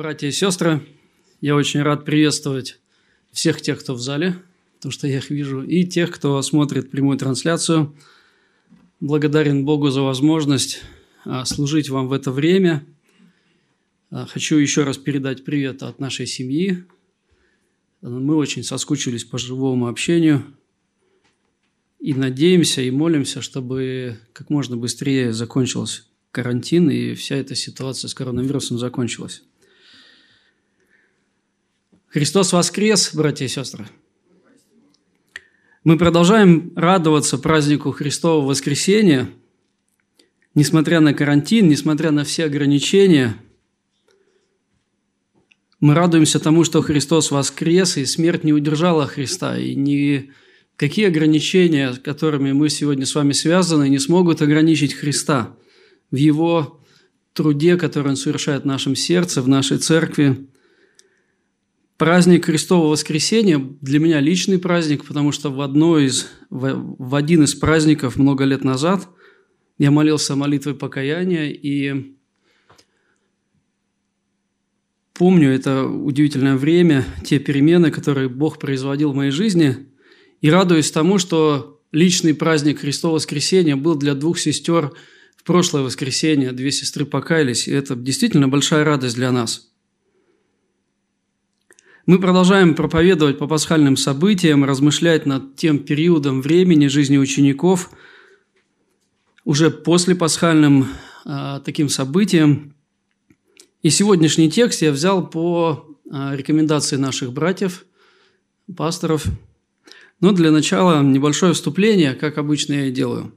Братья и сестры, я очень рад приветствовать всех тех, кто в зале, потому что я их вижу, и тех, кто смотрит прямую трансляцию. Благодарен Богу за возможность а, служить вам в это время. А, хочу еще раз передать привет от нашей семьи. Мы очень соскучились по живому общению и надеемся и молимся, чтобы как можно быстрее закончился карантин и вся эта ситуация с коронавирусом закончилась. Христос воскрес, братья и сестры. Мы продолжаем радоваться празднику Христового воскресения, несмотря на карантин, несмотря на все ограничения. Мы радуемся тому, что Христос воскрес, и смерть не удержала Христа, и никакие ограничения, которыми мы сегодня с вами связаны, не смогут ограничить Христа в Его труде, который Он совершает в нашем сердце, в нашей церкви – Праздник Христового воскресения для меня личный праздник, потому что в, одно из, в, в один из праздников много лет назад я молился молитвой покаяния и помню это удивительное время, те перемены, которые Бог производил в моей жизни, и радуюсь тому, что личный праздник Христового воскресения был для двух сестер в прошлое воскресенье. Две сестры покаялись, и это действительно большая радость для нас – мы продолжаем проповедовать по пасхальным событиям, размышлять над тем периодом времени жизни учеников, уже после пасхальным э, таким событиям. И сегодняшний текст я взял по э, рекомендации наших братьев, пасторов. Но для начала небольшое вступление, как обычно я и делаю.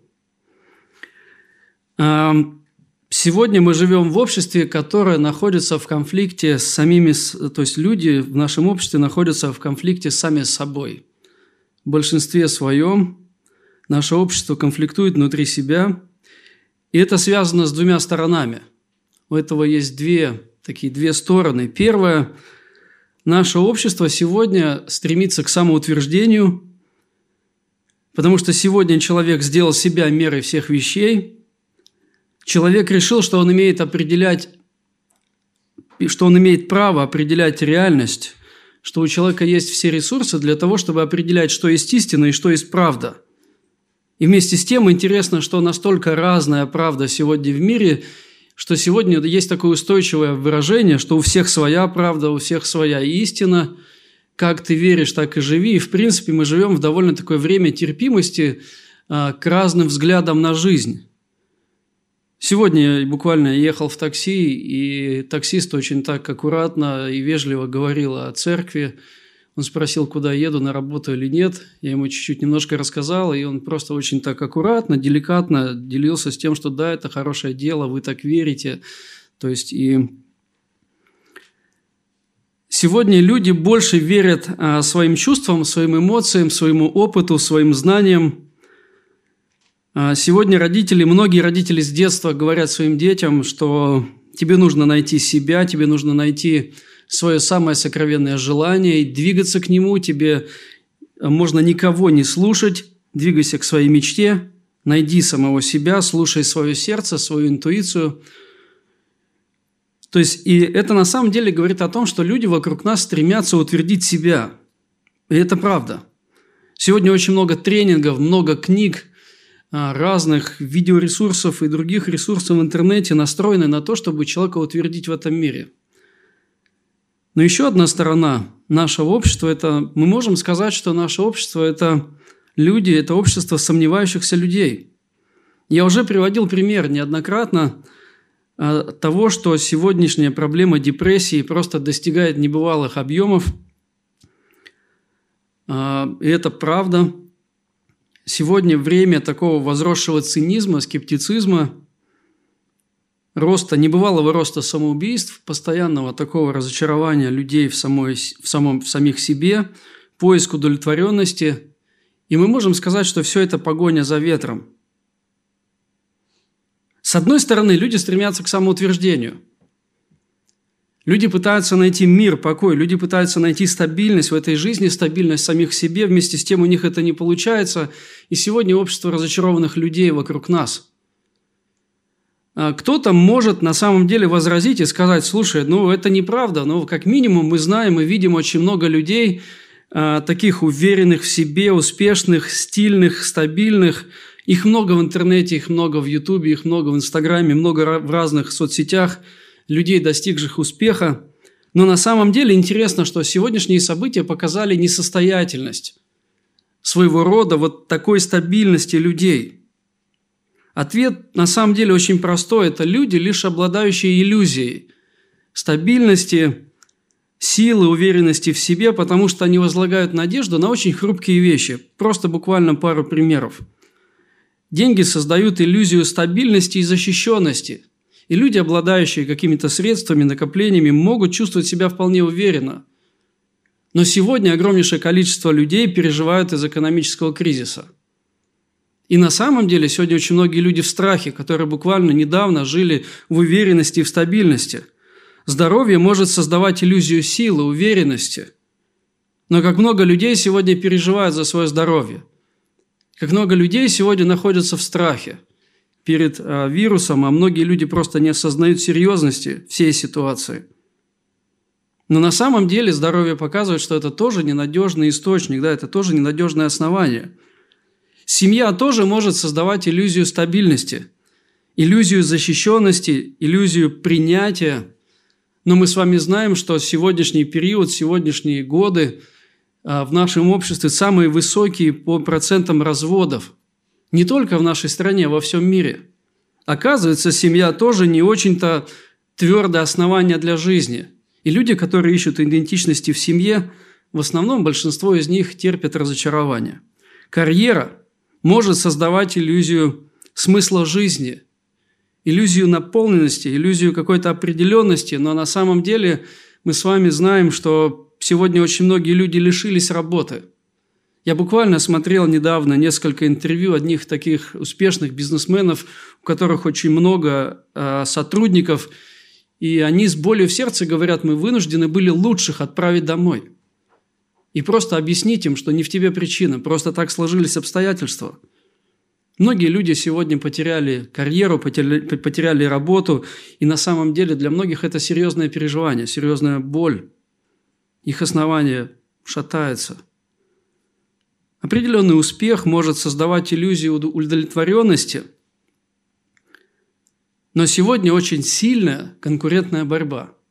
Сегодня мы живем в обществе, которое находится в конфликте с самими, то есть люди в нашем обществе находятся в конфликте сами с собой. В большинстве своем наше общество конфликтует внутри себя, и это связано с двумя сторонами. У этого есть две, такие две стороны. Первое, наше общество сегодня стремится к самоутверждению, потому что сегодня человек сделал себя мерой всех вещей – Человек решил, что он имеет определять, что он имеет право определять реальность, что у человека есть все ресурсы для того, чтобы определять, что есть истина и что есть правда. И вместе с тем интересно, что настолько разная правда сегодня в мире, что сегодня есть такое устойчивое выражение, что у всех своя правда, у всех своя истина. Как ты веришь, так и живи. И, в принципе, мы живем в довольно такое время терпимости а, к разным взглядам на жизнь. Сегодня я буквально ехал в такси, и таксист очень так аккуратно и вежливо говорил о церкви. Он спросил, куда еду, на работу или нет. Я ему чуть-чуть немножко рассказал, и он просто очень так аккуратно, деликатно делился с тем, что да, это хорошее дело, вы так верите. То есть и Сегодня люди больше верят а, своим чувствам, своим эмоциям, своему опыту, своим знаниям, сегодня родители, многие родители с детства говорят своим детям, что тебе нужно найти себя, тебе нужно найти свое самое сокровенное желание и двигаться к нему. Тебе а, можно никого не слушать, двигайся к своей мечте, найди самого себя, слушай свое сердце, свою интуицию. То есть, и это на самом деле говорит о том, что люди вокруг нас стремятся утвердить себя. И это правда. Сегодня очень много тренингов, много книг – а, разных видеоресурсов и других ресурсов в интернете настроены на то, чтобы человека утвердить в этом мире. Но еще одна сторона нашего общества – это мы можем сказать, что наше общество – это люди, это общество сомневающихся людей. Я уже приводил пример неоднократно а, того, что сегодняшняя проблема депрессии просто достигает небывалых объемов. А, и это правда – Сегодня время такого возросшего цинизма, скептицизма, роста, небывалого роста самоубийств, постоянного такого разочарования людей в, самой, в, самом, в самих себе, поиск удовлетворенности. И мы можем сказать, что все это погоня за ветром. С одной стороны, люди стремятся к самоутверждению – Люди пытаются найти мир, покой, люди пытаются найти стабильность в этой жизни, стабильность самих себе, вместе с тем у них это не получается. И сегодня общество разочарованных людей вокруг нас. А кто-то может на самом деле возразить и сказать, слушай, ну это неправда, но как минимум мы знаем и видим очень много людей, а, таких уверенных в себе, успешных, стильных, стабильных. Их много в интернете, их много в Ютубе, их много в Инстаграме, много в разных соцсетях, людей, достигших успеха. Но на самом деле интересно, что сегодняшние события показали несостоятельность своего рода вот такой стабильности людей – Ответ на самом деле очень простой. Это люди, лишь обладающие иллюзией стабильности, силы, уверенности в себе, потому что они возлагают надежду на очень хрупкие вещи. Просто буквально пару примеров. Деньги создают иллюзию стабильности и защищенности. И люди, обладающие какими-то средствами, накоплениями, могут чувствовать себя вполне уверенно. Но сегодня огромнейшее количество людей переживают из экономического кризиса – и на самом деле сегодня очень многие люди в страхе, которые буквально недавно жили в уверенности и в стабильности. Здоровье может создавать иллюзию силы, уверенности. Но как много людей сегодня переживают за свое здоровье. Как много людей сегодня находятся в страхе перед а, вирусом, а многие люди просто не осознают серьезности всей ситуации. Но на самом деле здоровье показывает, что это тоже ненадежный источник, да, это тоже ненадежное основание – Семья тоже может создавать иллюзию стабильности, иллюзию защищенности, иллюзию принятия. Но мы с вами знаем, что сегодняшний период, сегодняшние годы а, в нашем обществе самые высокие по процентам разводов. Не только в нашей стране, а во всем мире. Оказывается, семья тоже не очень-то твердое основание для жизни. И люди, которые ищут идентичности в семье, в основном большинство из них терпят разочарование. Карьера – может создавать иллюзию смысла жизни, иллюзию наполненности, иллюзию какой-то определенности, но на самом деле мы с вами знаем, что сегодня очень многие люди лишились работы. Я буквально смотрел недавно несколько интервью одних таких успешных бизнесменов, у которых очень много э, сотрудников, и они с болью в сердце говорят, мы вынуждены были лучших отправить домой – и просто объяснить им, что не в тебе причина, просто так сложились обстоятельства. Многие люди сегодня потеряли карьеру, потеряли, потеряли работу, и на самом деле для многих это серьезное переживание, серьезная боль. Их основание шатается. Определенный успех может создавать иллюзию удовлетворенности, но сегодня очень сильная конкурентная борьба –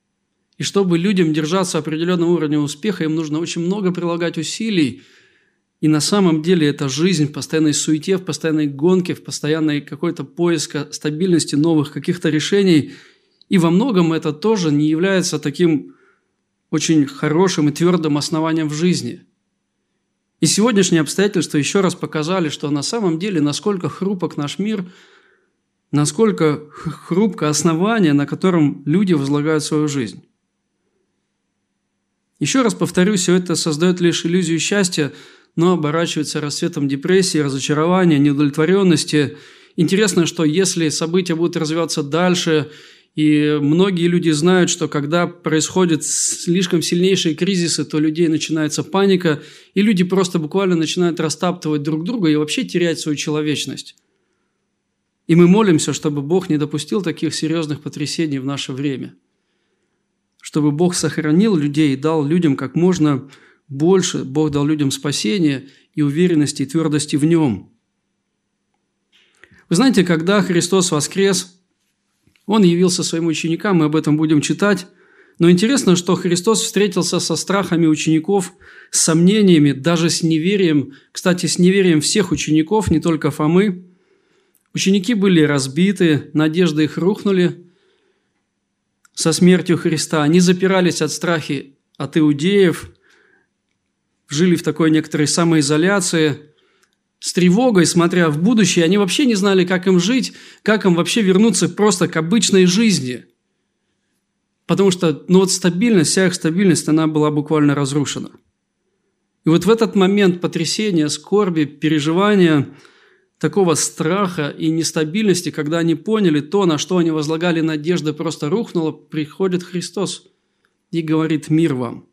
и чтобы людям держаться определенного уровня успеха, им нужно очень много прилагать усилий. И на самом деле это жизнь в постоянной суете, в постоянной гонке, в постоянной какой-то поиска стабильности, новых каких-то решений. И во многом это тоже не является таким очень хорошим и твердым основанием в жизни. И сегодняшние обстоятельства еще раз показали, что на самом деле, насколько хрупок наш мир, насколько хрупко основание, на котором люди возлагают свою жизнь. Еще раз повторю, все это создает лишь иллюзию счастья, но оборачивается рассветом депрессии, разочарования, неудовлетворенности. Интересно, что если события будут развиваться дальше, и многие люди знают, что когда происходят слишком сильнейшие кризисы, то у людей начинается паника, и люди просто буквально начинают растаптывать друг друга и вообще терять свою человечность. И мы молимся, чтобы Бог не допустил таких серьезных потрясений в наше время – чтобы Бог сохранил людей и дал людям как можно больше. Бог дал людям спасение и уверенности, и твердости в Нем. Вы знаете, когда Христос воскрес, Он явился своим ученикам, мы об этом будем читать. Но интересно, что Христос встретился со страхами учеников, с сомнениями, даже с неверием. Кстати, с неверием всех учеников, не только Фомы. Ученики были разбиты, надежды их рухнули – со смертью Христа. Они запирались от страхи от иудеев, жили в такой некоторой самоизоляции, с тревогой, смотря в будущее. Они вообще не знали, как им жить, как им вообще вернуться просто к обычной жизни. Потому что ну вот стабильность, вся их стабильность, она была буквально разрушена. И вот в этот момент потрясения, скорби, переживания – такого страха и нестабильности, когда они поняли то, на что они возлагали надежды, просто рухнуло, приходит Христос и говорит «Мир вам».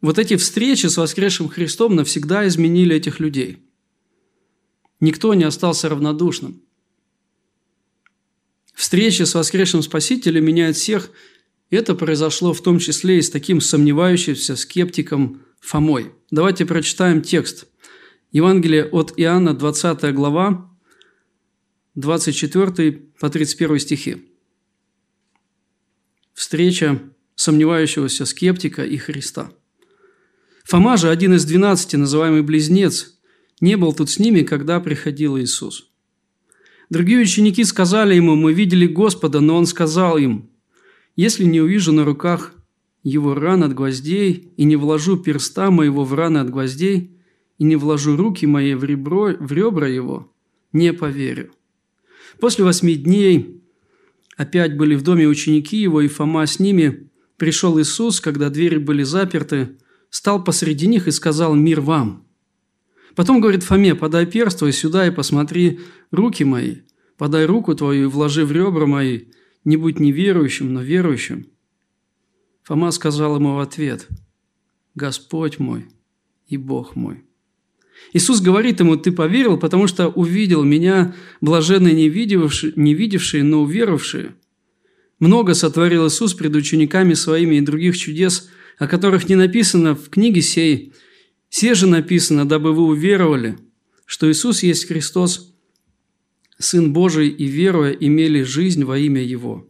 Вот эти встречи с воскресшим Христом навсегда изменили этих людей. Никто не остался равнодушным. Встреча с воскресшим Спасителем меняет всех. Это произошло в том числе и с таким сомневающимся скептиком Фомой. Давайте прочитаем текст. Евангелие от Иоанна, 20 глава, 24 по 31 стихи. Встреча сомневающегося скептика и Христа. Фома же, один из двенадцати, называемый Близнец, не был тут с ними, когда приходил Иисус. Другие ученики сказали ему, мы видели Господа, но он сказал им, если не увижу на руках его ран от гвоздей, и не вложу перста моего в раны от гвоздей, и не вложу руки мои в, ребро, в ребра его, не поверю. После восьми дней опять были в доме ученики его, и Фома с ними. Пришел Иисус, когда двери были заперты, стал посреди них и сказал «Мир вам!» Потом говорит Фоме, подай перст твой сюда и посмотри руки мои, подай руку твою и вложи в ребра мои, не будь неверующим, но верующим. Фома сказал ему в ответ, Господь мой и Бог мой. Иисус говорит ему, ты поверил, потому что увидел меня, блаженные не видевшие, не видевшие, но уверовавшие. Много сотворил Иисус пред учениками своими и других чудес, о которых не написано в книге сей – все же написано, дабы вы уверовали, что Иисус есть Христос, Сын Божий, и веруя, имели жизнь во имя Его».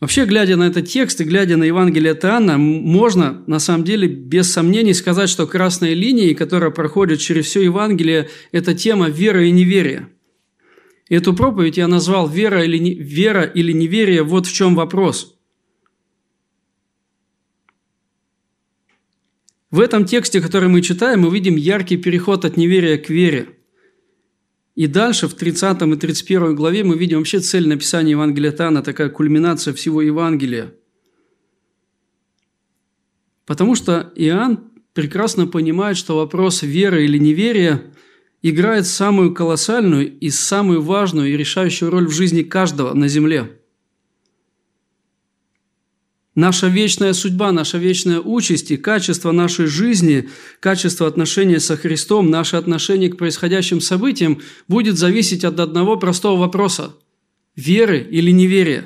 Вообще, глядя на этот текст и глядя на Евангелие от Иоанна, можно, на самом деле, без сомнений сказать, что красной линией, которая проходит через все Евангелие, это тема веры и неверия. Эту проповедь я назвал «Вера или, не, вера или неверие» – вот в чем вопрос – В этом тексте, который мы читаем, мы видим яркий переход от неверия к вере. И дальше, в 30 и 31 главе, мы видим вообще цель написания Евангелия Тана, такая кульминация всего Евангелия. Потому что Иоанн прекрасно понимает, что вопрос веры или неверия играет самую колоссальную и самую важную и решающую роль в жизни каждого на земле – Наша вечная судьба, наша вечная участь и качество нашей жизни, качество отношения со Христом, наше отношение к происходящим событиям будет зависеть от одного простого вопроса – веры или неверия.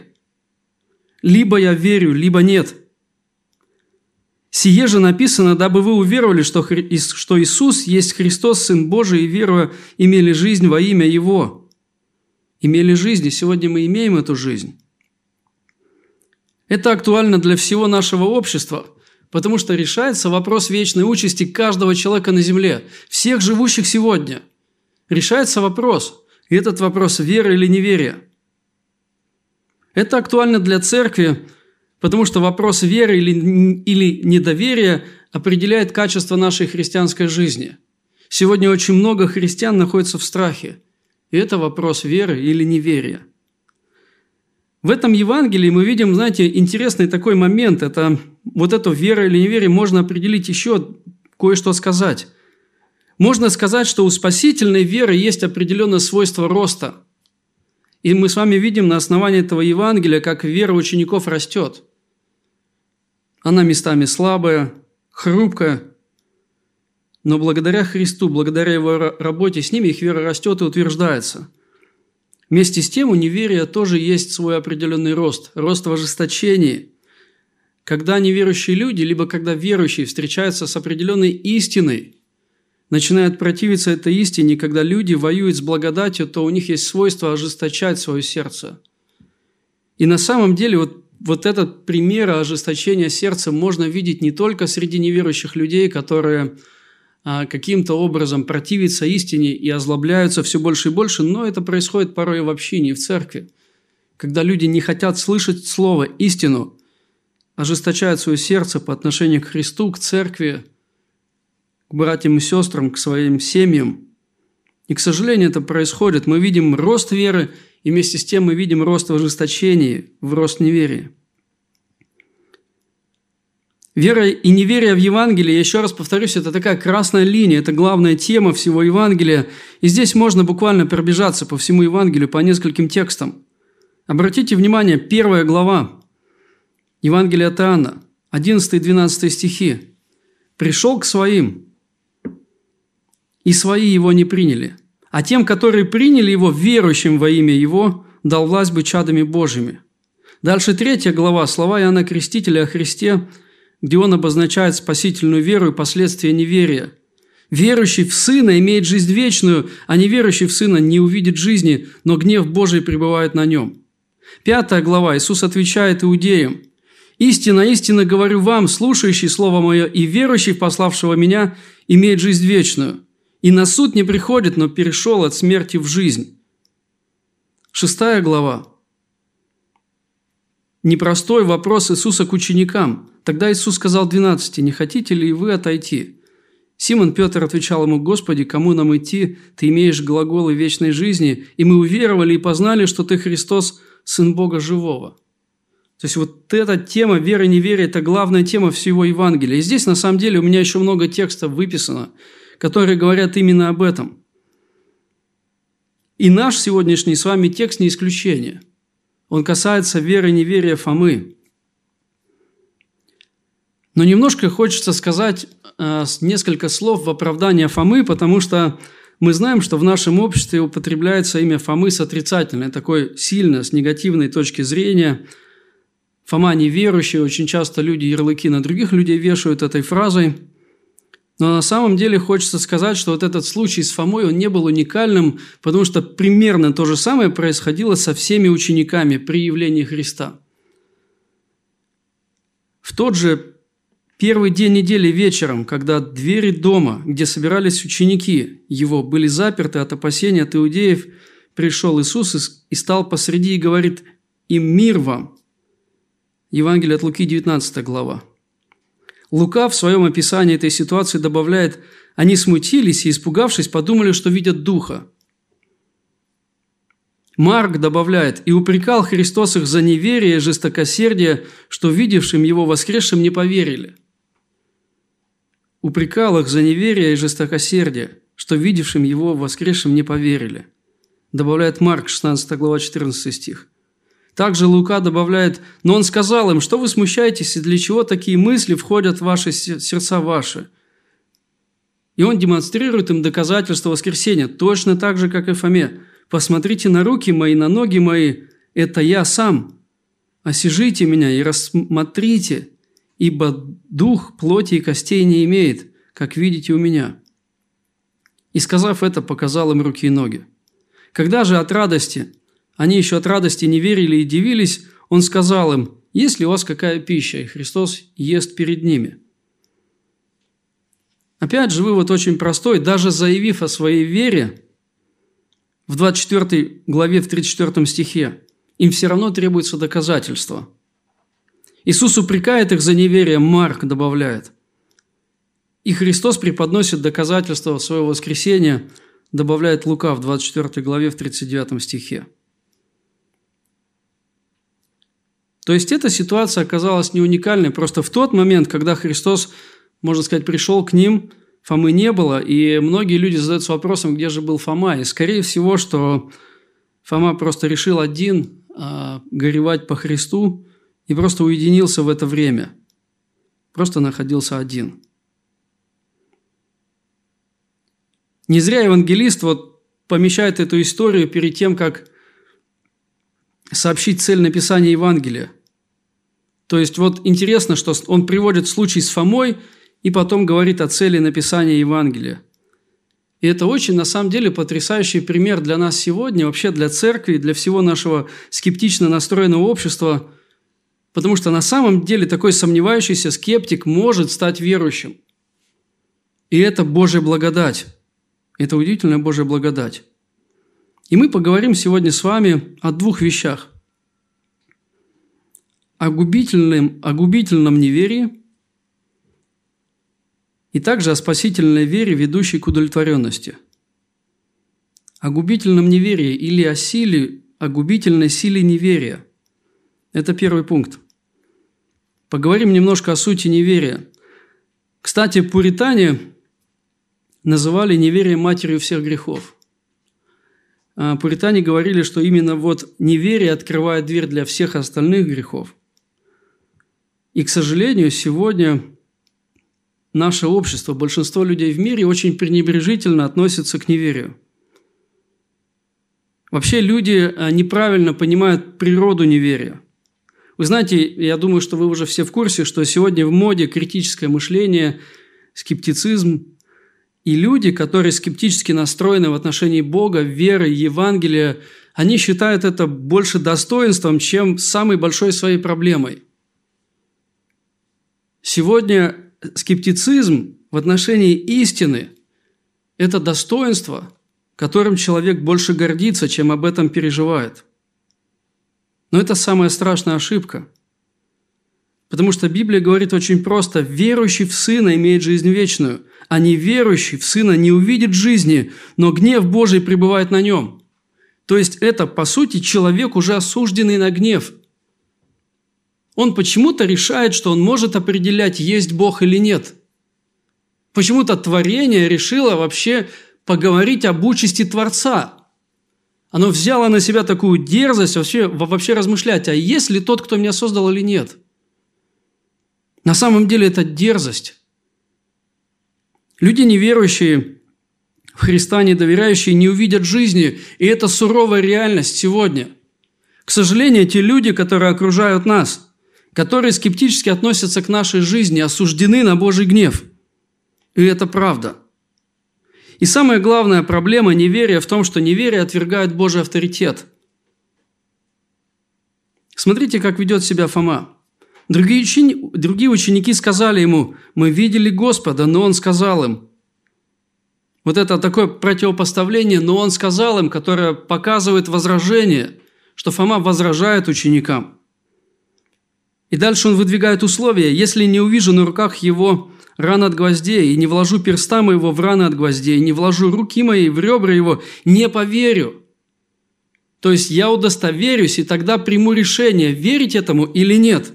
Либо я верю, либо нет. Сие же написано, дабы вы уверовали, что, что Иисус есть Христос, Сын Божий, и веруя, имели жизнь во имя Его. Имели жизнь, и сегодня мы имеем эту жизнь. Это актуально для всего нашего общества, потому что решается вопрос вечной участи каждого человека на земле, всех живущих сегодня. Решается вопрос, и этот вопрос – вера или неверия. Это актуально для церкви, потому что вопрос веры или, или недоверия определяет качество нашей христианской жизни. Сегодня очень много христиан находится в страхе. И это вопрос веры или неверия. В этом Евангелии мы видим, знаете, интересный такой момент. Это вот эту веру или неверие можно определить еще кое-что сказать. Можно сказать, что у спасительной веры есть определенное свойство роста. И мы с вами видим на основании этого Евангелия, как вера учеников растет. Она местами слабая, хрупкая, но благодаря Христу, благодаря Его работе с ними, их вера растет и утверждается – Вместе с тем у неверия тоже есть свой определенный рост, рост в ожесточении. Когда неверующие люди, либо когда верующие встречаются с определенной истиной, начинают противиться этой истине, когда люди воюют с благодатью, то у них есть свойство ожесточать свое сердце. И на самом деле вот, вот этот пример ожесточения сердца можно видеть не только среди неверующих людей, которые каким-то образом противятся истине и озлобляются все больше и больше, но это происходит порой в общине, в церкви. Когда люди не хотят слышать слово, истину, ожесточают свое сердце по отношению к Христу, к церкви, к братьям и сестрам, к своим семьям. И, к сожалению, это происходит. Мы видим рост веры, и вместе с тем мы видим рост в ожесточении, в рост неверия. Вера и неверие в Евангелие, я еще раз повторюсь, это такая красная линия, это главная тема всего Евангелия. И здесь можно буквально пробежаться по всему Евангелию, по нескольким текстам. Обратите внимание, первая глава Евангелия от Иоанна, 11 и 12 стихи. «Пришел к своим, и свои его не приняли. а тем, которые приняли Его, верующим во имя Его, дал власть быть чадами Божьими». Дальше третья глава, слова Иоанна Крестителя о Христе, где он обозначает спасительную веру и последствия неверия. Верующий в Сына имеет жизнь вечную, а неверующий в Сына не увидит жизни, но гнев Божий пребывает на нем. Пятая глава. Иисус отвечает иудеям. «Истинно, истинно говорю вам, слушающий Слово Мое и верующий пославшего Меня, имеет жизнь вечную. И на суд не приходит, но перешел от смерти в жизнь». Шестая глава. Непростой вопрос Иисуса к ученикам. Тогда Иисус сказал 12, «Не хотите ли вы отойти?» Симон Петр отвечал ему, «Господи, кому нам идти? Ты имеешь глаголы вечной жизни, и мы уверовали и познали, что Ты Христос, Сын Бога Живого». То есть вот эта тема веры и неверия – это главная тема всего Евангелия. И здесь на самом деле у меня еще много текстов выписано, которые говорят именно об этом. И наш сегодняшний с вами текст не исключение. Он касается веры и неверия Фомы. Но немножко хочется сказать э, несколько слов в оправдание Фомы, потому что мы знаем, что в нашем обществе употребляется имя Фомы с отрицательной, такой сильно, с негативной точки зрения. Фома неверующий, очень часто люди ярлыки на других людей вешают этой фразой. Но на самом деле хочется сказать, что вот этот случай с Фомой, он не был уникальным, потому что примерно то же самое происходило со всеми учениками при явлении Христа. В тот же Первый день недели вечером, когда двери дома, где собирались ученики его, были заперты от опасения от иудеев, пришел Иисус и стал посреди и говорит им «Мир вам!» Евангелие от Луки, 19 глава. Лука в своем описании этой ситуации добавляет «Они смутились и, испугавшись, подумали, что видят Духа». Марк добавляет «И упрекал Христос их за неверие и жестокосердие, что видевшим Его воскресшим не поверили» упрекал их за неверие и жестокосердие, что видевшим его воскресшим не поверили. Добавляет Марк, 16 глава, 14 стих. Также Лука добавляет, но он сказал им, что вы смущаетесь и для чего такие мысли входят в ваши сердца ваши. И он демонстрирует им доказательство воскресения, точно так же, как и Фоме. Посмотрите на руки мои, на ноги мои, это я сам. Осижите меня и рассмотрите, ибо дух плоти и костей не имеет, как видите у меня». И, сказав это, показал им руки и ноги. Когда же от радости, они еще от радости не верили и дивились, он сказал им, есть ли у вас какая пища, и Христос ест перед ними. Опять же, вывод очень простой. Даже заявив о своей вере, в 24 главе, в 34 стихе, им все равно требуется доказательство – Иисус упрекает их за неверие, Марк добавляет. И Христос преподносит доказательства своего воскресения, добавляет Лука в 24 главе в 39 стихе. То есть эта ситуация оказалась не уникальной. Просто в тот момент, когда Христос, можно сказать, пришел к ним, Фомы не было, и многие люди задаются вопросом, где же был Фома. И скорее всего, что Фома просто решил один а, горевать по Христу, и просто уединился в это время. Просто находился один. Не зря евангелист вот помещает эту историю перед тем, как сообщить цель написания Евангелия. То есть вот интересно, что он приводит случай с Фомой и потом говорит о цели написания Евангелия. И это очень, на самом деле, потрясающий пример для нас сегодня, вообще для церкви, для всего нашего скептично настроенного общества – Потому что на самом деле такой сомневающийся скептик может стать верующим. И это Божья благодать. Это удивительная Божья благодать. И мы поговорим сегодня с вами о двух вещах. О губительном, о губительном неверии и также о спасительной вере, ведущей к удовлетворенности. О губительном неверии или о силе, о губительной силе неверия – это первый пункт. Поговорим немножко о сути неверия. Кстати, пуритане называли неверие матерью всех грехов. А пуритане говорили, что именно вот неверие открывает дверь для всех остальных грехов. И, к сожалению, сегодня наше общество, большинство людей в мире очень пренебрежительно относятся к неверию. Вообще люди а, неправильно понимают природу неверия. Вы знаете, я думаю, что вы уже все в курсе, что сегодня в моде критическое мышление, скептицизм. И люди, которые скептически настроены в отношении Бога, веры, Евангелия, они считают это больше достоинством, чем самой большой своей проблемой. Сегодня скептицизм в отношении истины – это достоинство, которым человек больше гордится, чем об этом переживает. Но это самая страшная ошибка. Потому что Библия говорит очень просто, верующий в Сына имеет жизнь вечную, а неверующий в Сына не увидит жизни, но гнев Божий пребывает на нем. То есть это, по сути, человек, уже осужденный на гнев. Он почему-то решает, что он может определять, есть Бог или нет. Почему-то творение решило вообще поговорить об участи Творца. Оно взяло на себя такую дерзость вообще, вообще размышлять, а есть ли тот, кто меня создал или нет. На самом деле это дерзость. Люди неверующие в Христа, недоверяющие, не увидят жизни, и это суровая реальность сегодня. К сожалению, те люди, которые окружают нас, которые скептически относятся к нашей жизни, осуждены на Божий гнев. И это правда – и самая главная проблема неверия в том, что неверие отвергает Божий авторитет. Смотрите, как ведет себя Фома. Другие, учени... Другие ученики сказали ему, мы видели Господа, но он сказал им. Вот это такое противопоставление, но он сказал им, которое показывает возражение, что Фома возражает ученикам. И дальше он выдвигает условия. Если не увижу на руках его ран от гвоздей, и не вложу перста моего в раны от гвоздей, и не вложу руки мои в ребра его, не поверю. То есть я удостоверюсь, и тогда приму решение, верить этому или нет.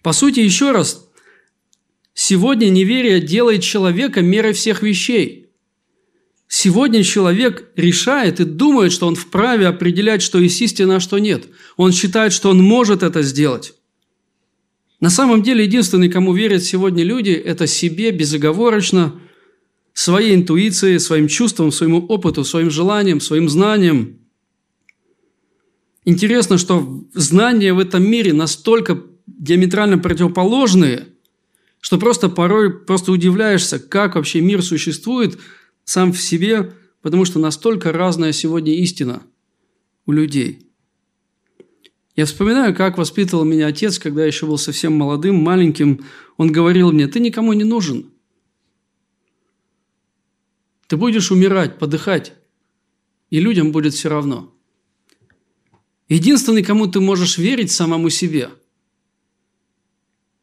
По сути, еще раз, сегодня неверие делает человека мерой всех вещей. Сегодня человек решает и думает, что он вправе определять, что есть истина, а что нет. Он считает, что он может это сделать. На самом деле, единственный, кому верят сегодня люди, это себе безоговорочно, своей интуиции, своим чувствам, своему опыту, своим желаниям, своим знаниям. Интересно, что знания в этом мире настолько диаметрально противоположные, что просто порой просто удивляешься, как вообще мир существует сам в себе, потому что настолько разная сегодня истина у людей – я вспоминаю, как воспитывал меня отец, когда я еще был совсем молодым, маленьким. Он говорил мне, ты никому не нужен. Ты будешь умирать, подыхать, и людям будет все равно. Единственный, кому ты можешь верить, самому себе.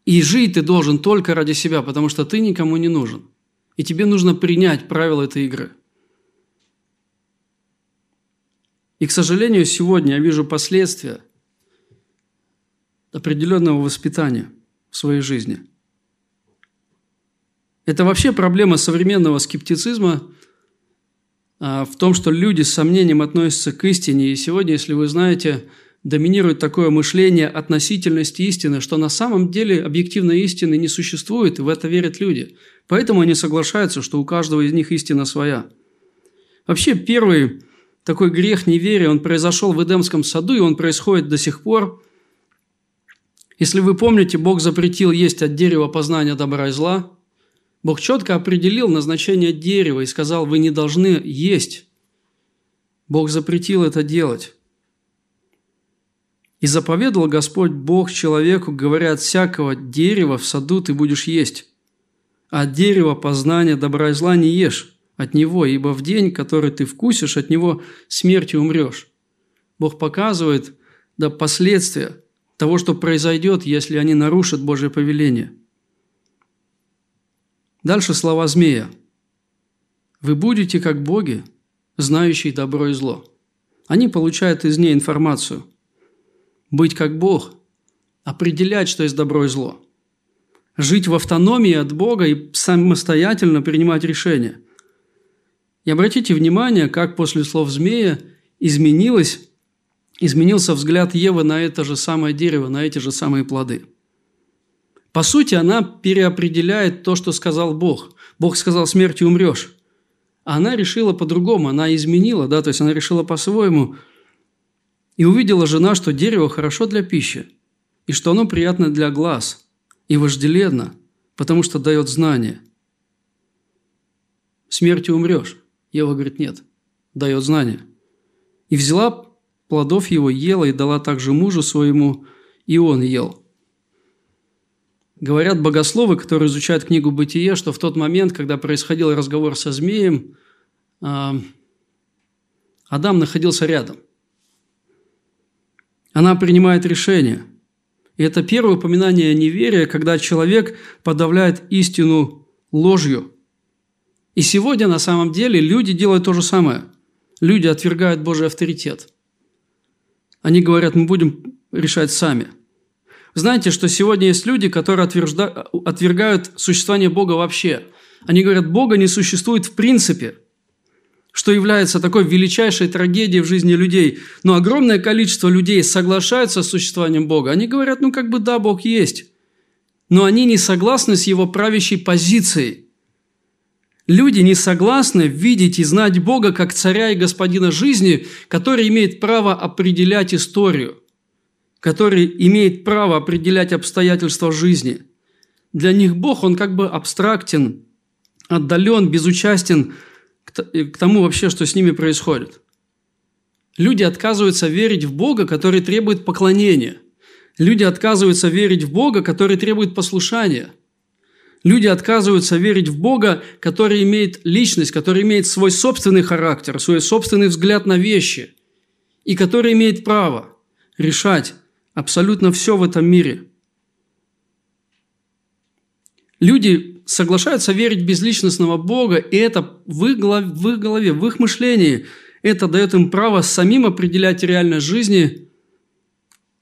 И жить ты должен только ради себя, потому что ты никому не нужен. И тебе нужно принять правила этой игры. И, к сожалению, сегодня я вижу последствия – определенного воспитания в своей жизни. Это вообще проблема современного скептицизма а, в том, что люди с сомнением относятся к истине. И сегодня, если вы знаете, доминирует такое мышление относительности истины, что на самом деле объективной истины не существует, и в это верят люди. Поэтому они соглашаются, что у каждого из них истина своя. Вообще, первый такой грех неверия, он произошел в Эдемском саду, и он происходит до сих пор – если вы помните, Бог запретил есть от дерева познания добра и зла. Бог четко определил назначение дерева и сказал, вы не должны есть. Бог запретил это делать. И заповедовал Господь Бог человеку, говоря, от всякого дерева в саду ты будешь есть, а от дерева познания добра и зла не ешь от него, ибо в день, который ты вкусишь, от него смертью умрешь. Бог показывает да, последствия – того, что произойдет, если они нарушат Божье повеление. Дальше слова змея. «Вы будете как боги, знающие добро и зло». Они получают из ней информацию. Быть как Бог – определять, что есть добро и зло. Жить в автономии от Бога и самостоятельно принимать решения. И обратите внимание, как после слов змея изменилось изменился взгляд Евы на это же самое дерево, на эти же самые плоды. По сути, она переопределяет то, что сказал Бог. Бог сказал, смертью умрешь. А она решила по-другому, она изменила, да, то есть она решила по-своему. И увидела жена, что дерево хорошо для пищи, и что оно приятно для глаз, и вожделенно, потому что дает знание. Смертью умрешь. Ева говорит, нет, дает знание. И взяла плодов его, ела и дала также мужу своему, и он ел. Говорят богословы, которые изучают книгу «Бытие», что в тот момент, когда происходил разговор со змеем, а, Адам находился рядом. Она принимает решение. И это первое упоминание неверия, когда человек подавляет истину ложью. И сегодня на самом деле люди делают то же самое. Люди отвергают Божий авторитет. Они говорят, мы будем решать сами – знаете, что сегодня есть люди, которые отвергают существование Бога вообще. Они говорят, Бога не существует в принципе, что является такой величайшей трагедией в жизни людей. Но огромное количество людей соглашаются с существованием Бога. Они говорят, ну как бы да, Бог есть. Но они не согласны с его правящей позицией. Люди не согласны видеть и знать Бога как царя и господина жизни, который имеет право определять историю – который имеет право определять обстоятельства жизни. Для них Бог, он как бы абстрактен, отдален, безучастен к тому вообще, что с ними происходит. Люди отказываются верить в Бога, который требует поклонения. Люди отказываются верить в Бога, который требует послушания. Люди отказываются верить в Бога, который имеет личность, который имеет свой собственный характер, свой собственный взгляд на вещи, и который имеет право решать, абсолютно все в этом мире. Люди соглашаются верить в безличностного Бога, и это в их, голове, в их голове, в их мышлении. Это дает им право самим определять реальность жизни,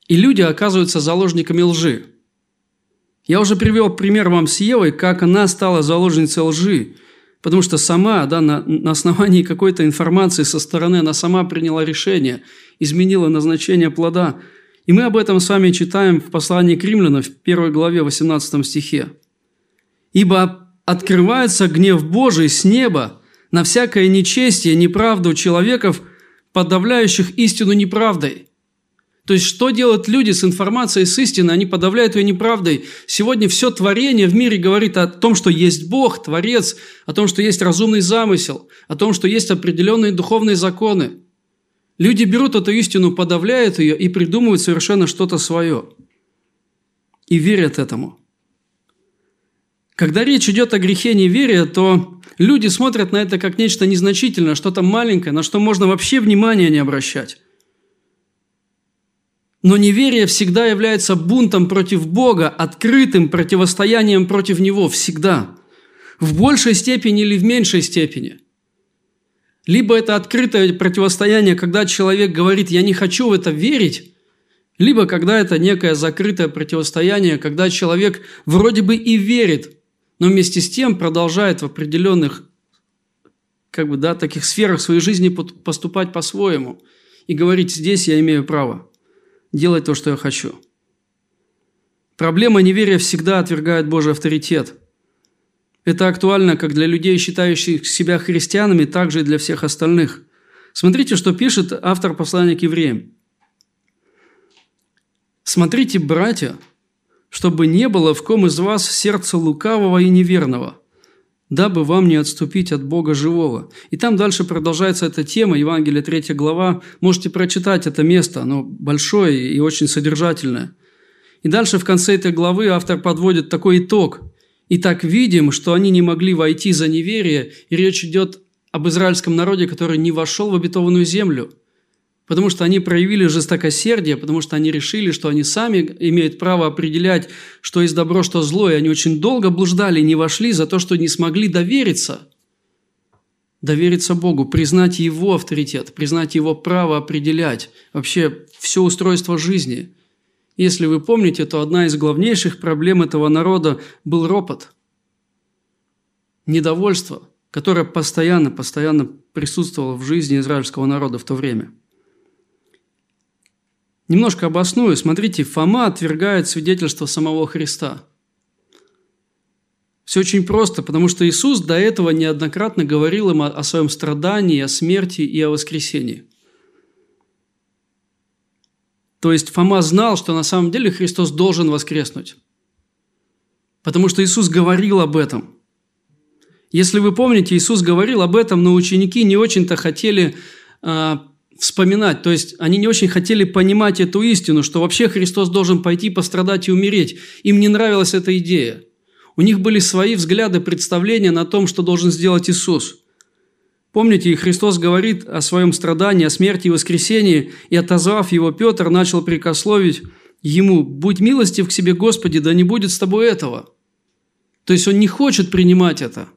и люди оказываются заложниками лжи. Я уже привел пример вам с Евой, как она стала заложницей лжи, потому что сама, да, на, на основании какой-то информации со стороны, она сама приняла решение, изменила назначение плода – и мы об этом с вами читаем в послании к римлянам в 1 главе 18 стихе. «Ибо открывается гнев Божий с неба на всякое нечестие, неправду человеков, подавляющих истину неправдой». То есть, что делают люди с информацией, с истиной? Они подавляют ее неправдой. Сегодня все творение в мире говорит о том, что есть Бог, Творец, о том, что есть разумный замысел, о том, что есть определенные духовные законы. Люди берут эту истину, подавляют ее и придумывают совершенно что-то свое. И верят этому. Когда речь идет о грехе неверия, то люди смотрят на это как нечто незначительное, что-то маленькое, на что можно вообще внимания не обращать. Но неверие всегда является бунтом против Бога, открытым противостоянием против Него, всегда. В большей степени или в меньшей степени – либо это открытое противостояние, когда человек говорит «я не хочу в это верить», либо когда это некое закрытое противостояние, когда человек вроде бы и верит, но вместе с тем продолжает в определенных как бы, да, таких сферах своей жизни поступать по-своему и говорить «здесь я имею право делать то, что я хочу». Проблема неверия всегда отвергает Божий авторитет – это актуально как для людей, считающих себя христианами, так же и для всех остальных. Смотрите, что пишет автор послания к евреям. «Смотрите, братья, чтобы не было в ком из вас сердца лукавого и неверного, дабы вам не отступить от Бога живого». И там дальше продолжается эта тема, Евангелие 3 глава. Можете прочитать это место, оно большое и очень содержательное. И дальше в конце этой главы автор подводит такой итог – и так видим, что они не могли войти за неверие, и речь идет об израильском народе, который не вошел в обетованную землю, потому что они проявили жестокосердие, потому что они решили, что они сами имеют право определять, что есть добро, что зло, и они очень долго блуждали не вошли за то, что не смогли довериться. Довериться Богу, признать Его авторитет, признать Его право определять вообще все устройство жизни – если вы помните, то одна из главнейших проблем этого народа был ропот, недовольство, которое постоянно, постоянно присутствовало в жизни израильского народа в то время. Немножко обосную. Смотрите, Фома отвергает свидетельство самого Христа. Все очень просто, потому что Иисус до этого неоднократно говорил им о, о своем страдании, о смерти и о воскресении. То есть Фома знал, что на самом деле Христос должен воскреснуть. Потому что Иисус говорил об этом. Если вы помните, Иисус говорил об этом, но ученики не очень-то хотели э, вспоминать. То есть они не очень хотели понимать эту истину, что вообще Христос должен пойти пострадать и умереть. Им не нравилась эта идея. У них были свои взгляды, представления на том, что должен сделать Иисус. Помните, Христос говорит о своем страдании, о смерти и воскресении, и, отозвав его, Петр начал прикословить ему, «Будь милостив к себе, Господи, да не будет с тобой этого». То есть он не хочет принимать это.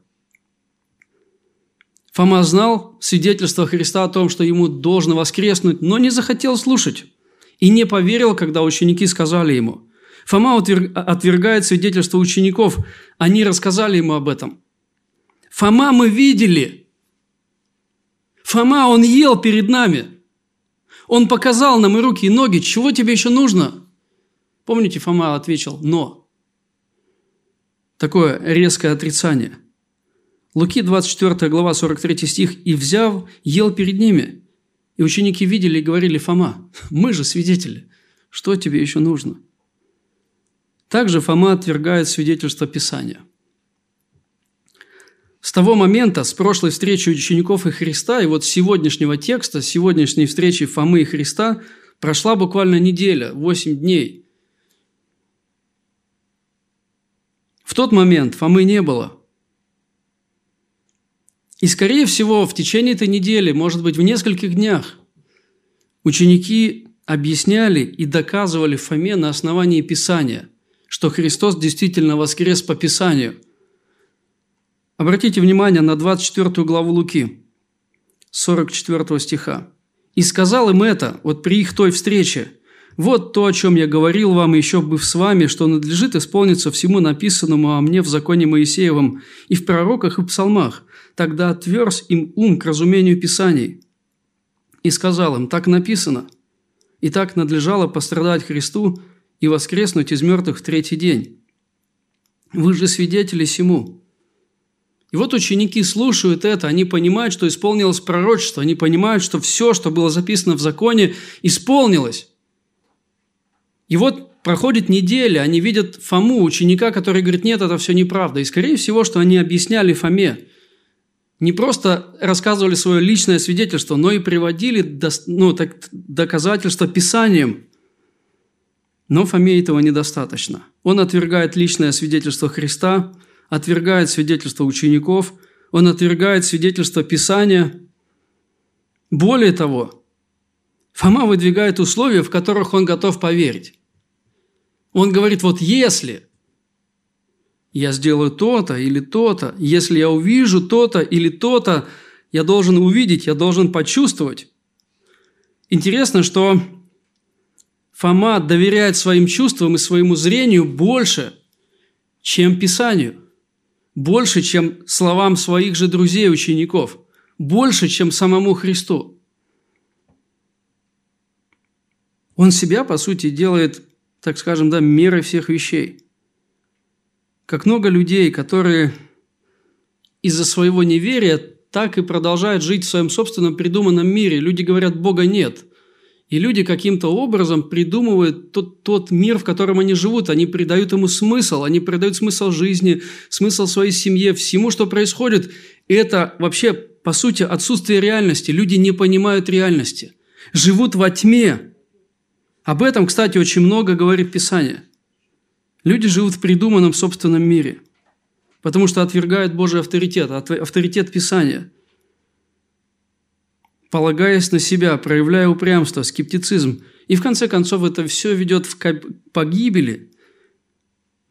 Фома знал свидетельство Христа о том, что ему должно воскреснуть, но не захотел слушать и не поверил, когда ученики сказали ему – Фома отвергает свидетельство учеников. Они рассказали ему об этом. Фома мы видели. Фома, он ел перед нами. Он показал нам и руки, и ноги. Чего тебе еще нужно? Помните, Фома ответил «но». Такое резкое отрицание. Луки 24 глава 43 стих «И взяв, ел перед ними». И ученики видели и говорили «Фома, мы же свидетели, что тебе еще нужно?» Также Фома отвергает свидетельство Писания. С того момента, с прошлой встречи учеников и Христа, и вот сегодняшнего текста, сегодняшней встречи Фомы и Христа, прошла буквально неделя, 8 дней. В тот момент Фомы не было. И, скорее всего, в течение этой недели, может быть, в нескольких днях, ученики объясняли и доказывали Фоме на основании Писания – что Христос действительно воскрес по Писанию. Обратите внимание на 24 главу Луки, 44 стиха. «И сказал им это, вот при их той встрече, вот то, о чем я говорил вам, еще быв с вами, что надлежит исполниться всему написанному о мне в законе Моисеевом и в пророках и псалмах. Тогда отверз им ум к разумению Писаний. И сказал им, так написано, и так надлежало пострадать Христу и воскреснуть из мертвых в третий день. Вы же свидетели сему. И вот ученики слушают это, они понимают, что исполнилось пророчество, они понимают, что все, что было записано в законе, исполнилось. И вот проходит неделя, они видят Фому, ученика, который говорит, нет, это все неправда. И скорее всего, что они объясняли Фоме, не просто рассказывали свое личное свидетельство, но и приводили ну, так, доказательства Писанием – но Фоме этого недостаточно. Он отвергает личное свидетельство Христа, отвергает свидетельство учеников, он отвергает свидетельство Писания. Более того, Фома выдвигает условия, в которых он готов поверить. Он говорит, вот если я сделаю то-то или то-то, если я увижу то-то или то-то, я должен увидеть, я должен почувствовать. Интересно, что Фома доверяет своим чувствам и своему зрению больше, чем Писанию, больше, чем словам своих же друзей, учеников, больше, чем самому Христу. Он себя, по сути, делает, так скажем, да, мерой всех вещей. Как много людей, которые из-за своего неверия так и продолжают жить в своем собственном придуманном мире. Люди говорят, Бога нет – и люди каким-то образом придумывают тот, тот мир, в котором они живут. Они придают ему смысл, они придают смысл жизни, смысл своей семье, всему, что происходит. Это вообще, по сути, отсутствие реальности. Люди не понимают реальности. Живут во тьме. Об этом, кстати, очень много говорит Писание. Люди живут в придуманном собственном мире, потому что отвергают Божий авторитет, авторитет Писания – полагаясь на себя, проявляя упрямство, скептицизм. И в конце концов это все ведет в погибели,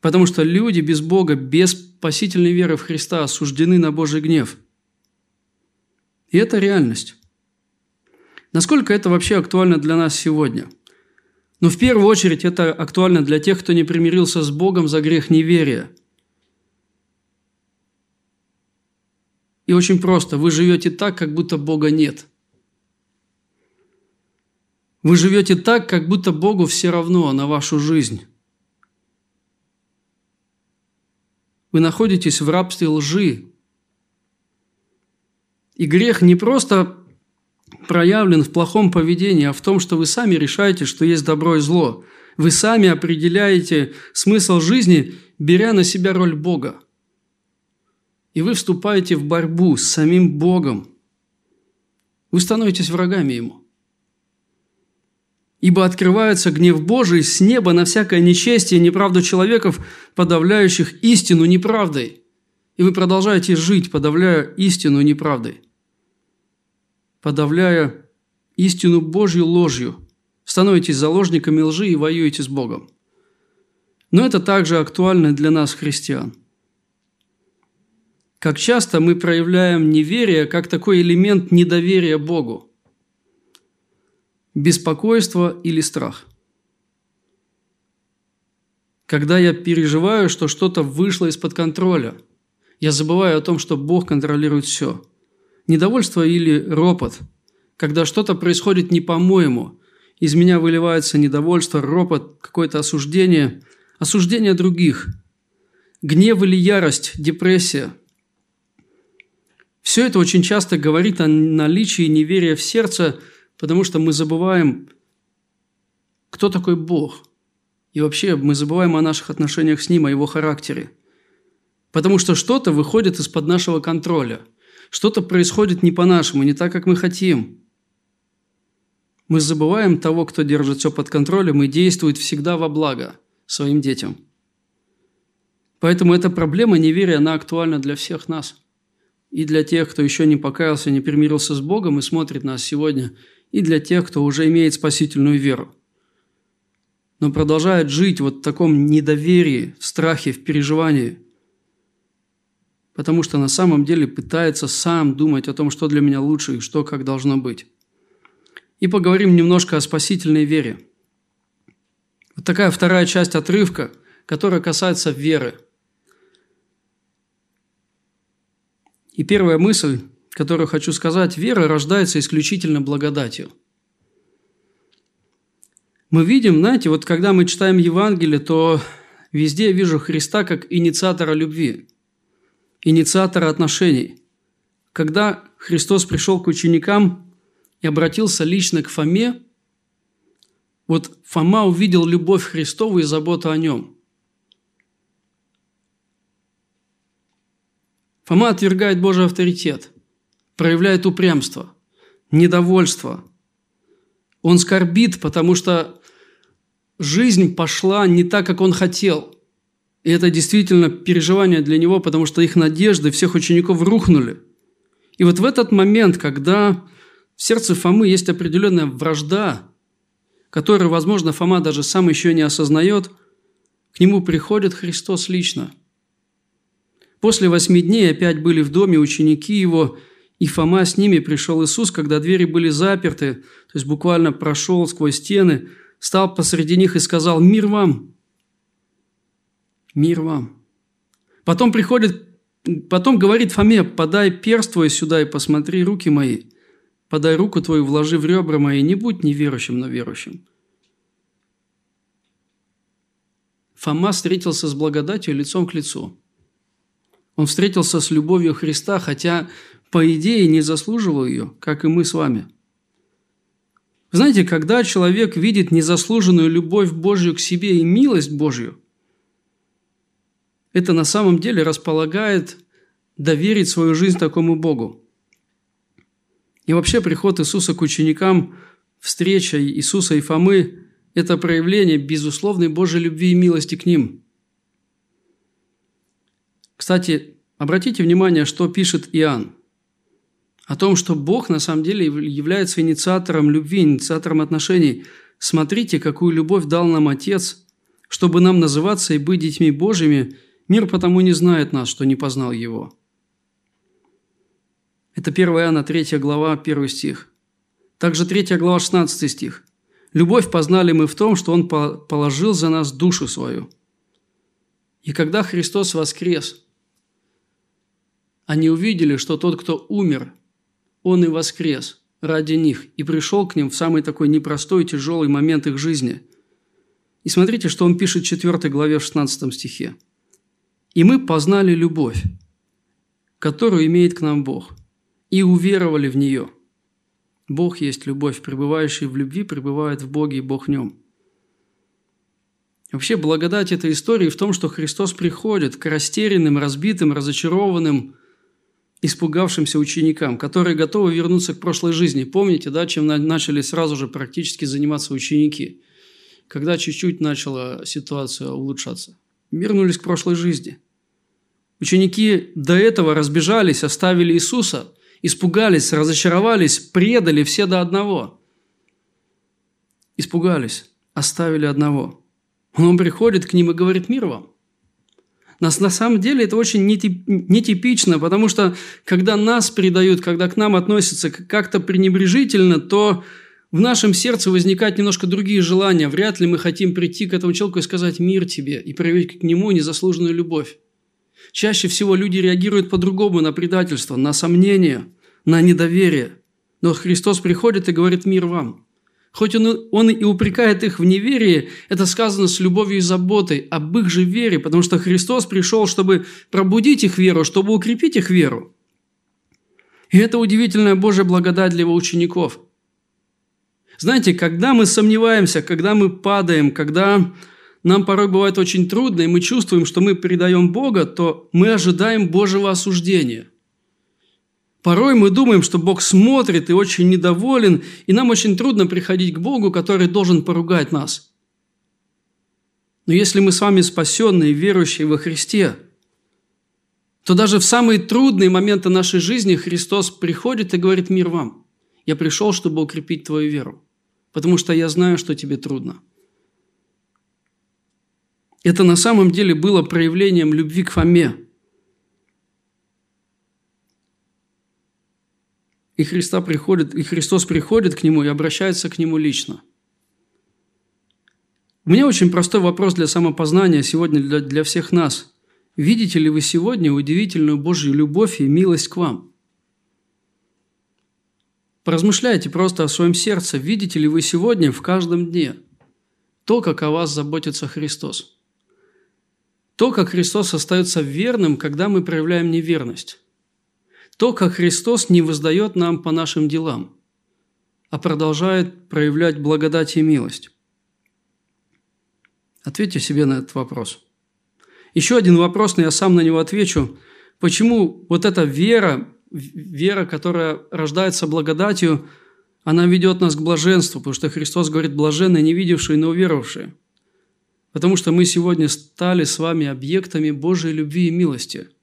потому что люди без Бога, без спасительной веры в Христа осуждены на Божий гнев. И это реальность. Насколько это вообще актуально для нас сегодня? Но в первую очередь это актуально для тех, кто не примирился с Богом за грех неверия. И очень просто, вы живете так, как будто Бога нет – вы живете так, как будто Богу все равно на вашу жизнь. вы находитесь в рабстве лжи. И грех не просто проявлен в плохом поведении, а в том, что вы сами решаете, что есть добро и зло. Вы сами определяете смысл жизни, беря на себя роль Бога. И вы вступаете в борьбу с самим Богом. Вы становитесь врагами Ему. Ибо открывается гнев Божий с неба на всякое нечестие и неправду человеков, подавляющих истину неправдой. И вы продолжаете жить, подавляя истину неправдой. Подавляя истину Божью ложью. Становитесь заложниками лжи и воюете с Богом. Но это также актуально для нас, христиан. Как часто мы проявляем неверие как такой элемент недоверия Богу – беспокойство или страх. Когда я переживаю, что что-то вышло из-под контроля, я забываю о том, что Бог контролирует все. Недовольство или ропот, когда что-то происходит не по-моему, из меня выливается недовольство, ропот, какое-то осуждение, осуждение других, гнев или ярость, депрессия. Все это очень часто говорит о наличии неверия в сердце – Потому что мы забываем, кто такой Бог. И вообще мы забываем о наших отношениях с Ним, о Его характере. Потому что что-то выходит из-под нашего контроля. Что-то происходит не по-нашему, не так, как мы хотим. Мы забываем того, кто держит все под контролем и действует всегда во благо своим детям. Поэтому эта проблема неверия, она актуальна для всех нас. И для тех, кто еще не покаялся, не примирился с Богом и смотрит нас сегодня – и для тех, кто уже имеет спасительную веру. Но продолжает жить вот в таком недоверии, в страхе, в переживании, потому что на самом деле пытается сам думать о том, что для меня лучше и что как должно быть. И поговорим немножко о спасительной вере. Вот такая вторая часть отрывка, которая касается веры. И первая мысль которую хочу сказать, вера рождается исключительно благодатью. Мы видим, знаете, вот когда мы читаем Евангелие, то везде я вижу Христа как инициатора любви, инициатора отношений. Когда Христос пришел к ученикам и обратился лично к Фоме, вот Фома увидел любовь Христову и заботу о нем. Фома отвергает Божий авторитет проявляет упрямство, недовольство. Он скорбит, потому что жизнь пошла не так, как он хотел. И это действительно переживание для него, потому что их надежды всех учеников рухнули. И вот в этот момент, когда в сердце Фомы есть определенная вражда, которую, возможно, Фома даже сам еще не осознает, к нему приходит Христос лично. После восьми дней опять были в доме ученики его – и Фома с ними пришел Иисус, когда двери были заперты, то есть буквально прошел сквозь стены, стал посреди них и сказал «Мир вам!» «Мир вам!» Потом приходит, потом говорит Фоме «Подай перст твой сюда и посмотри руки мои, подай руку твою, вложи в ребра мои, не будь неверующим, но верующим». Фома встретился с благодатью лицом к лицу. Он встретился с любовью Христа, хотя по идее, не заслуживал ее, как и мы с вами. знаете, когда человек видит незаслуженную любовь Божью к себе и милость Божью, это на самом деле располагает доверить свою жизнь такому Богу. И вообще приход Иисуса к ученикам, встреча Иисуса и Фомы – это проявление безусловной Божьей любви и милости к ним. Кстати, обратите внимание, что пишет Иоанн о том, что Бог на самом деле является инициатором любви, инициатором отношений. Смотрите, какую любовь дал нам Отец, чтобы нам называться и быть детьми Божьими. Мир потому не знает нас, что не познал Его. Это 1 Иоанна 3 глава, 1 стих. Также 3 глава, 16 стих. «Любовь познали мы в том, что Он положил за нас душу свою». И когда Христос воскрес, они увидели, что тот, кто умер, он и воскрес ради них и пришел к ним в самый такой непростой, тяжелый момент их жизни. И смотрите, что он пишет в 4 главе в 16 стихе. И мы познали любовь, которую имеет к нам Бог, и уверовали в нее. Бог есть любовь, пребывающий в любви, пребывает в Боге, и Бог в нем. Вообще, благодать этой истории в том, что Христос приходит к растерянным, разбитым, разочарованным, испугавшимся ученикам, которые готовы вернуться к прошлой жизни. Помните, да, чем начали сразу же практически заниматься ученики, когда чуть-чуть начала ситуация улучшаться. Вернулись к прошлой жизни. Ученики до этого разбежались, оставили Иисуса, испугались, разочаровались, предали все до одного. Испугались, оставили одного – он приходит к ним и говорит «Мир вам». Нас на самом деле это очень нетипично, потому что когда нас предают, когда к нам относятся как-то пренебрежительно, то в нашем сердце возникают немножко другие желания. Вряд ли мы хотим прийти к этому человеку и сказать «мир тебе» и проявить к нему незаслуженную любовь. Чаще всего люди реагируют по-другому на предательство, на сомнение, на недоверие. Но Христос приходит и говорит «мир вам». Хоть он, он и упрекает их в неверии, это сказано с любовью и заботой об их же вере, потому что Христос пришел, чтобы пробудить их веру, чтобы укрепить их веру. И это удивительная Божья благодать для его учеников. Знаете, когда мы сомневаемся, когда мы падаем, когда нам порой бывает очень трудно, и мы чувствуем, что мы предаем Бога, то мы ожидаем Божьего осуждения – Порой мы думаем, что Бог смотрит и очень недоволен, и нам очень трудно приходить к Богу, который должен поругать нас. Но если мы с вами спасенные, верующие во Христе, то даже в самые трудные моменты нашей жизни Христос приходит и говорит «Мир вам! Я пришел, чтобы укрепить твою веру, потому что я знаю, что тебе трудно». Это на самом деле было проявлением любви к Фоме – и, Христа приходит, и Христос приходит к нему и обращается к нему лично. У меня очень простой вопрос для самопознания сегодня для, для всех нас. Видите ли вы сегодня удивительную Божью любовь и милость к вам? Поразмышляйте просто о своем сердце. Видите ли вы сегодня в каждом дне то, как о вас заботится Христос? То, как Христос остается верным, когда мы проявляем неверность то, как Христос не воздает нам по нашим делам, а продолжает проявлять благодать и милость? Ответьте себе на этот вопрос. Еще один вопрос, но я сам на него отвечу. Почему вот эта вера, вера, которая рождается благодатью, она ведет нас к блаженству, потому что Христос говорит «блаженные, не видевшие, но уверовавшие». Потому что мы сегодня стали с вами объектами Божьей любви и милости –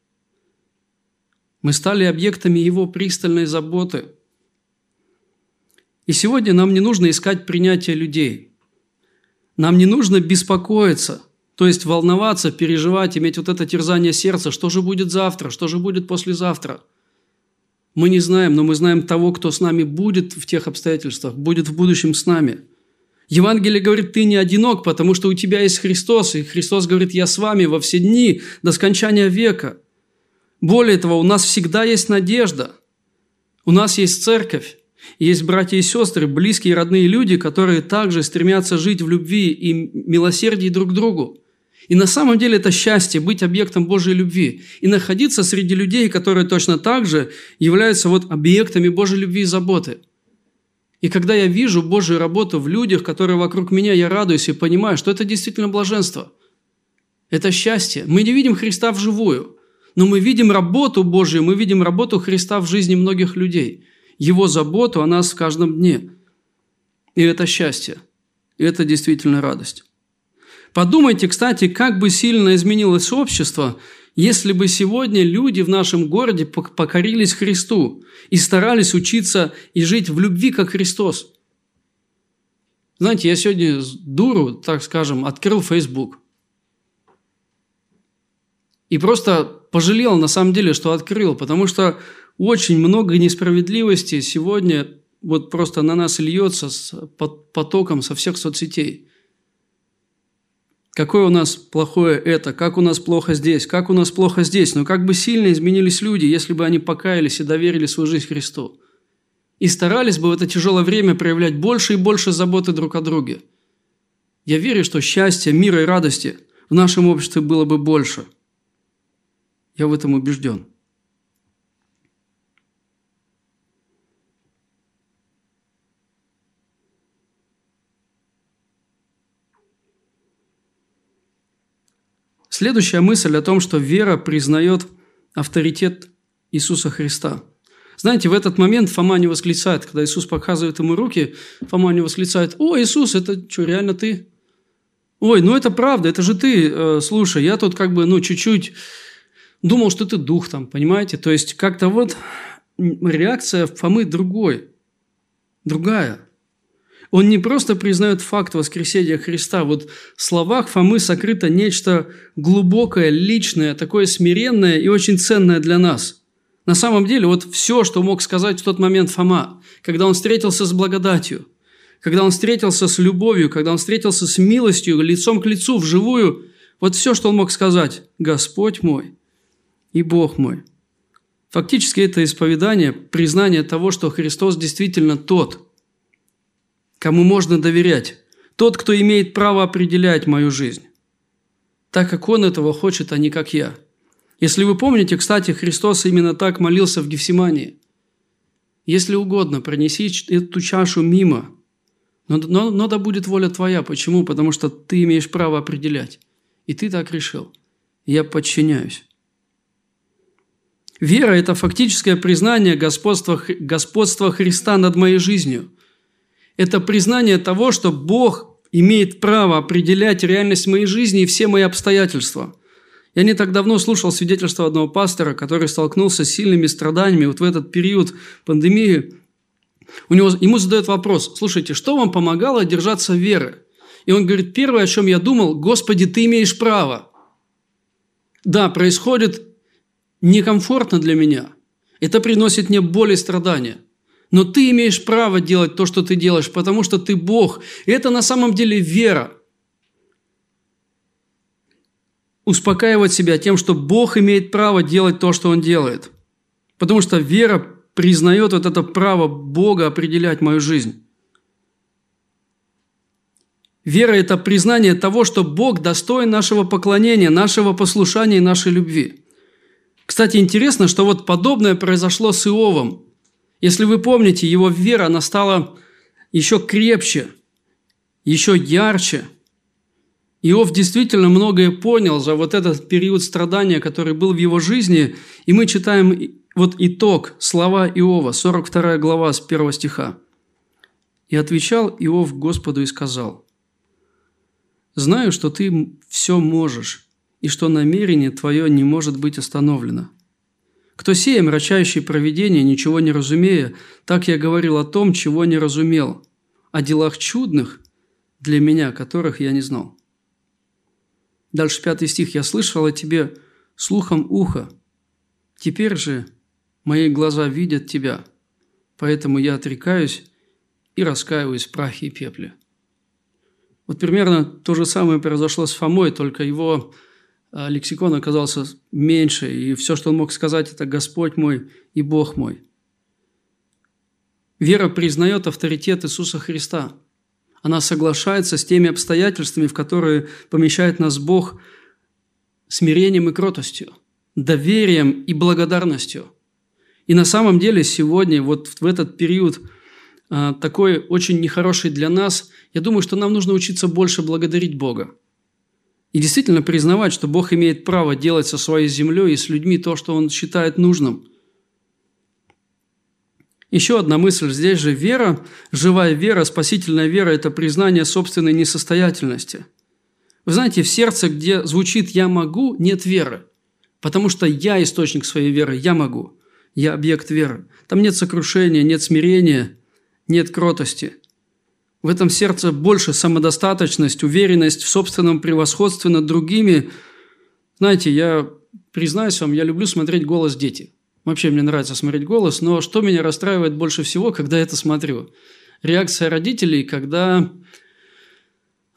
мы стали объектами Его пристальной заботы. И сегодня нам не нужно искать принятия людей. Нам не нужно беспокоиться, то есть волноваться, переживать, иметь вот это терзание сердца, что же будет завтра, что же будет послезавтра. Мы не знаем, но мы знаем того, кто с нами будет в тех обстоятельствах, будет в будущем с нами. Евангелие говорит, ты не одинок, потому что у тебя есть Христос, и Христос говорит, я с вами во все дни до скончания века – более того, у нас всегда есть надежда. У нас есть церковь, есть братья и сестры, близкие и родные люди, которые также стремятся жить в любви и милосердии друг к другу. И на самом деле это счастье быть объектом Божьей любви и находиться среди людей, которые точно так же являются вот объектами Божьей любви и заботы. И когда я вижу Божью работу в людях, которые вокруг меня, я радуюсь и понимаю, что это действительно блаженство. Это счастье. Мы не видим Христа вживую – но мы видим работу Божию, мы видим работу Христа в жизни многих людей. Его заботу о нас в каждом дне. И это счастье. И это действительно радость. Подумайте, кстати, как бы сильно изменилось общество, если бы сегодня люди в нашем городе покорились Христу и старались учиться и жить в любви, как Христос. Знаете, я сегодня дуру, так скажем, открыл Facebook. И просто пожалел на самом деле, что открыл, потому что очень много несправедливости сегодня вот просто на нас льется с потоком со всех соцсетей. Какое у нас плохое это, как у нас плохо здесь, как у нас плохо здесь. Но как бы сильно изменились люди, если бы они покаялись и доверили свою жизнь Христу. И старались бы в это тяжелое время проявлять больше и больше заботы друг о друге. Я верю, что счастья, мира и радости в нашем обществе было бы больше – Я в этом убежден. Следующая мысль о том, что вера признает авторитет Иисуса Христа. Знаете, в этот момент Фома не восклицает, когда Иисус показывает ему руки, Фома не восклицает, «О, Иисус, это что, реально ты?» «Ой, ну это правда, это же ты, э, слушай, я тут как бы, ну, чуть-чуть думал, что ты дух там, понимаете?» То есть, как-то вот реакция Фомы другой, другая – он не просто признает факт воскресения Христа. Вот в словах Фомы сокрыто нечто глубокое, личное, такое смиренное и очень ценное для нас. На самом деле, вот все, что мог сказать в тот момент Фома, когда он встретился с благодатью, когда он встретился с любовью, когда он встретился с милостью, лицом к лицу, вживую, вот все, что он мог сказать – «Господь мой и Бог мой». Фактически это исповедание, признание того, что Христос действительно тот – кому можно доверять, тот, кто имеет право определять мою жизнь, так как Он этого хочет, а не как я. Если вы помните, кстати, Христос именно так молился в Гефсимании. Если угодно, пронеси эту чашу мимо, но, но, но да будет воля твоя. Почему? Потому что ты имеешь право определять. И ты так решил. Я подчиняюсь. Вера – это фактическое признание господства, господства Христа над моей жизнью это признание того, что Бог имеет право определять реальность моей жизни и все мои обстоятельства. Я не так давно слушал свидетельство одного пастора, который столкнулся с сильными страданиями вот в этот период пандемии. У него, ему задают вопрос, слушайте, что вам помогало держаться веры? И он говорит, первое, о чем я думал, Господи, Ты имеешь право. Да, происходит некомфортно для меня. Это приносит мне боль и страдания. Но ты имеешь право делать то, что ты делаешь, потому что ты Бог. И это на самом деле вера. Успокаивать себя тем, что Бог имеет право делать то, что Он делает. Потому что вера признает вот это право Бога определять мою жизнь. Вера – это признание того, что Бог достоин нашего поклонения, нашего послушания и нашей любви. Кстати, интересно, что вот подобное произошло с Иовом – если вы помните, его вера, она стала еще крепче, еще ярче. Иов действительно многое понял за вот этот период страдания, который был в его жизни, и мы читаем вот итог, слова Иова, 42 глава с 1 стиха. «И отвечал Иов Господу и сказал, «Знаю, что ты все можешь, и что намерение твое не может быть остановлено. Кто сея мрачающий провидение, ничего не разумея, так я говорил о том, чего не разумел, о делах чудных для меня, которых я не знал. Дальше пятый стих. «Я слышал о тебе слухом уха. Теперь же мои глаза видят тебя, поэтому я отрекаюсь и раскаиваюсь в прахе и пепле». Вот примерно то же самое произошло с Фомой, только его лексикон оказался меньше, и все, что он мог сказать, это «Господь мой и Бог мой». Вера признает авторитет Иисуса Христа. Она соглашается с теми обстоятельствами, в которые помещает нас Бог смирением и кротостью, доверием и благодарностью. И на самом деле сегодня, вот в этот период а, такой очень нехороший для нас, я думаю, что нам нужно учиться больше благодарить Бога. И действительно признавать, что Бог имеет право делать со своей землей и с людьми то, что Он считает нужным. Еще одна мысль здесь же. Вера, живая вера, спасительная вера – это признание собственной несостоятельности. Вы знаете, в сердце, где звучит «я могу», нет веры. Потому что я источник своей веры, я могу. Я объект веры. Там нет сокрушения, нет смирения, нет кротости. В этом сердце больше самодостаточность, уверенность в собственном превосходстве над другими. Знаете, я признаюсь вам, я люблю смотреть голос дети. Вообще мне нравится смотреть голос, но что меня расстраивает больше всего, когда я это смотрю? Реакция родителей, когда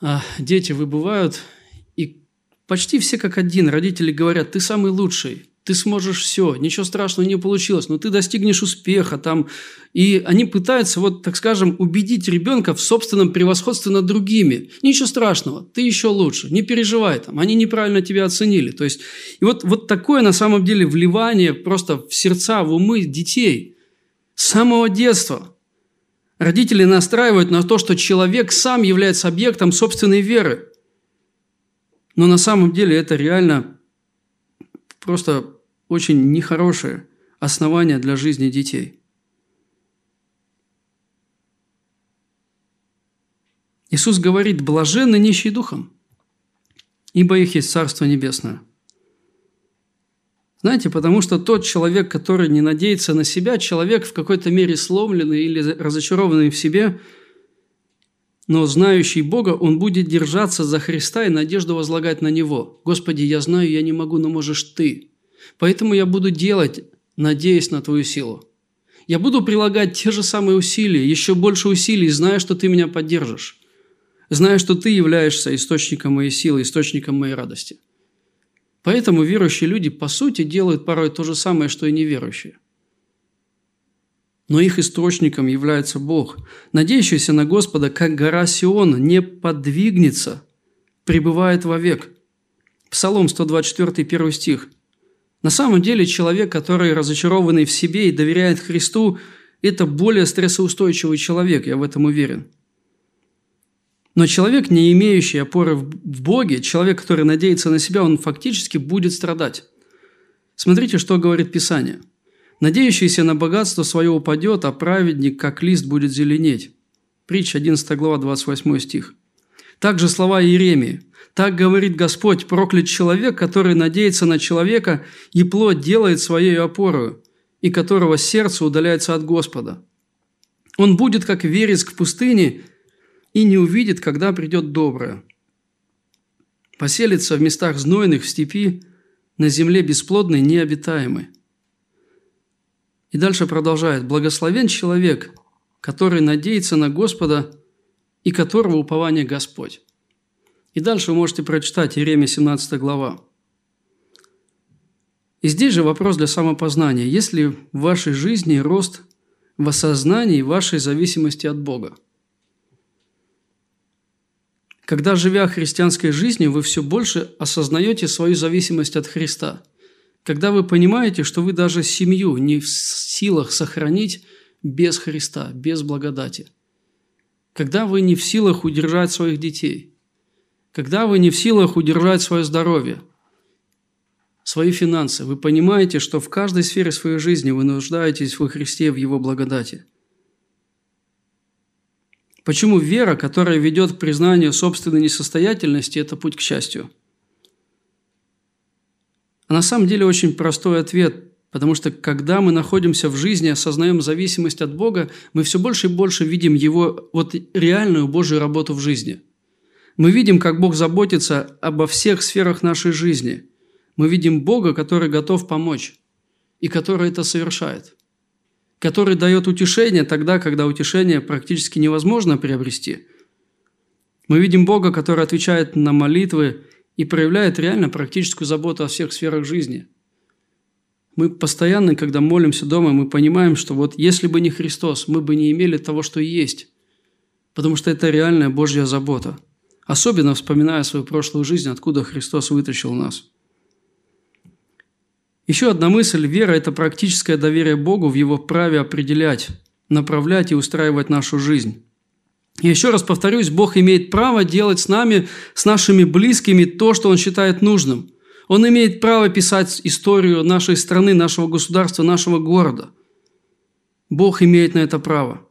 а, дети выбывают, и почти все как один родители говорят, ты самый лучший, ты сможешь все, ничего страшного не получилось, но ты достигнешь успеха там. И они пытаются, вот, так скажем, убедить ребенка в собственном превосходстве над другими. Ничего страшного, ты еще лучше, не переживай там, они неправильно тебя оценили. То есть, и вот, вот такое на самом деле вливание просто в сердца, в умы детей с самого детства. Родители настраивают на то, что человек сам является объектом собственной веры. Но на самом деле это реально просто очень нехорошее основание для жизни детей. Иисус говорит, блаженны нищие духом, ибо их есть Царство Небесное. Знаете, потому что тот человек, который не надеется на себя, человек в какой-то мере сломленный или разочарованный в себе, но знающий Бога, он будет держаться за Христа и надежду возлагать на Него. «Господи, я знаю, я не могу, но можешь Ты. Поэтому я буду делать, надеясь на Твою силу. Я буду прилагать те же самые усилия, еще больше усилий, зная, что Ты меня поддержишь. Зная, что Ты являешься источником моей силы, источником моей радости. Поэтому верующие люди, по сути, делают порой то же самое, что и неверующие. Но их источником является Бог. Надеющийся на Господа, как гора Сиона, не подвигнется, пребывает вовек. Псалом 124, 1 стих – на самом деле человек, который разочарованный в себе и доверяет Христу, это более стрессоустойчивый человек, я в этом уверен. Но человек, не имеющий опоры в Боге, человек, который надеется на себя, он фактически будет страдать. Смотрите, что говорит Писание. «Надеющийся на богатство свое упадет, а праведник, как лист, будет зеленеть». Притча 11 глава, 28 стих. Также слова Иеремии. Так говорит Господь, проклят человек, который надеется на человека и плоть делает своей опорою, и которого сердце удаляется от Господа. Он будет, как вереск в пустыне, и не увидит, когда придет доброе. Поселится в местах знойных, в степи, на земле бесплодной, необитаемой. И дальше продолжает. «Благословен человек, который надеется на Господа и которого упование Господь». И дальше вы можете прочитать Иеремия 17 глава. И здесь же вопрос для самопознания. Есть ли в вашей жизни рост в осознании вашей зависимости от Бога? Когда, живя христианской жизнью, вы все больше осознаете свою зависимость от Христа. Когда вы понимаете, что вы даже семью не в силах сохранить без Христа, без благодати. Когда вы не в силах удержать своих детей – когда вы не в силах удержать свое здоровье, свои финансы, вы понимаете, что в каждой сфере своей жизни вы нуждаетесь во Христе, в Его благодати. Почему вера, которая ведет к признанию собственной несостоятельности, это путь к счастью? А на самом деле очень простой ответ, потому что когда мы находимся в жизни, осознаем зависимость от Бога, мы все больше и больше видим Его вот реальную Божью работу в жизни – мы видим, как Бог заботится обо всех сферах нашей жизни. Мы видим Бога, который готов помочь и который это совершает. Который дает утешение тогда, когда утешение практически невозможно приобрести. Мы видим Бога, который отвечает на молитвы и проявляет реально практическую заботу о всех сферах жизни. Мы постоянно, когда молимся дома, мы понимаем, что вот если бы не Христос, мы бы не имели того, что есть. Потому что это реальная Божья забота – особенно вспоминая свою прошлую жизнь, откуда Христос вытащил нас. Еще одна мысль – вера – это практическое доверие Богу в Его праве определять, направлять и устраивать нашу жизнь. И еще раз повторюсь, Бог имеет право делать с нами, с нашими близкими то, что Он считает нужным. Он имеет право писать историю нашей страны, нашего государства, нашего города. Бог имеет на это право.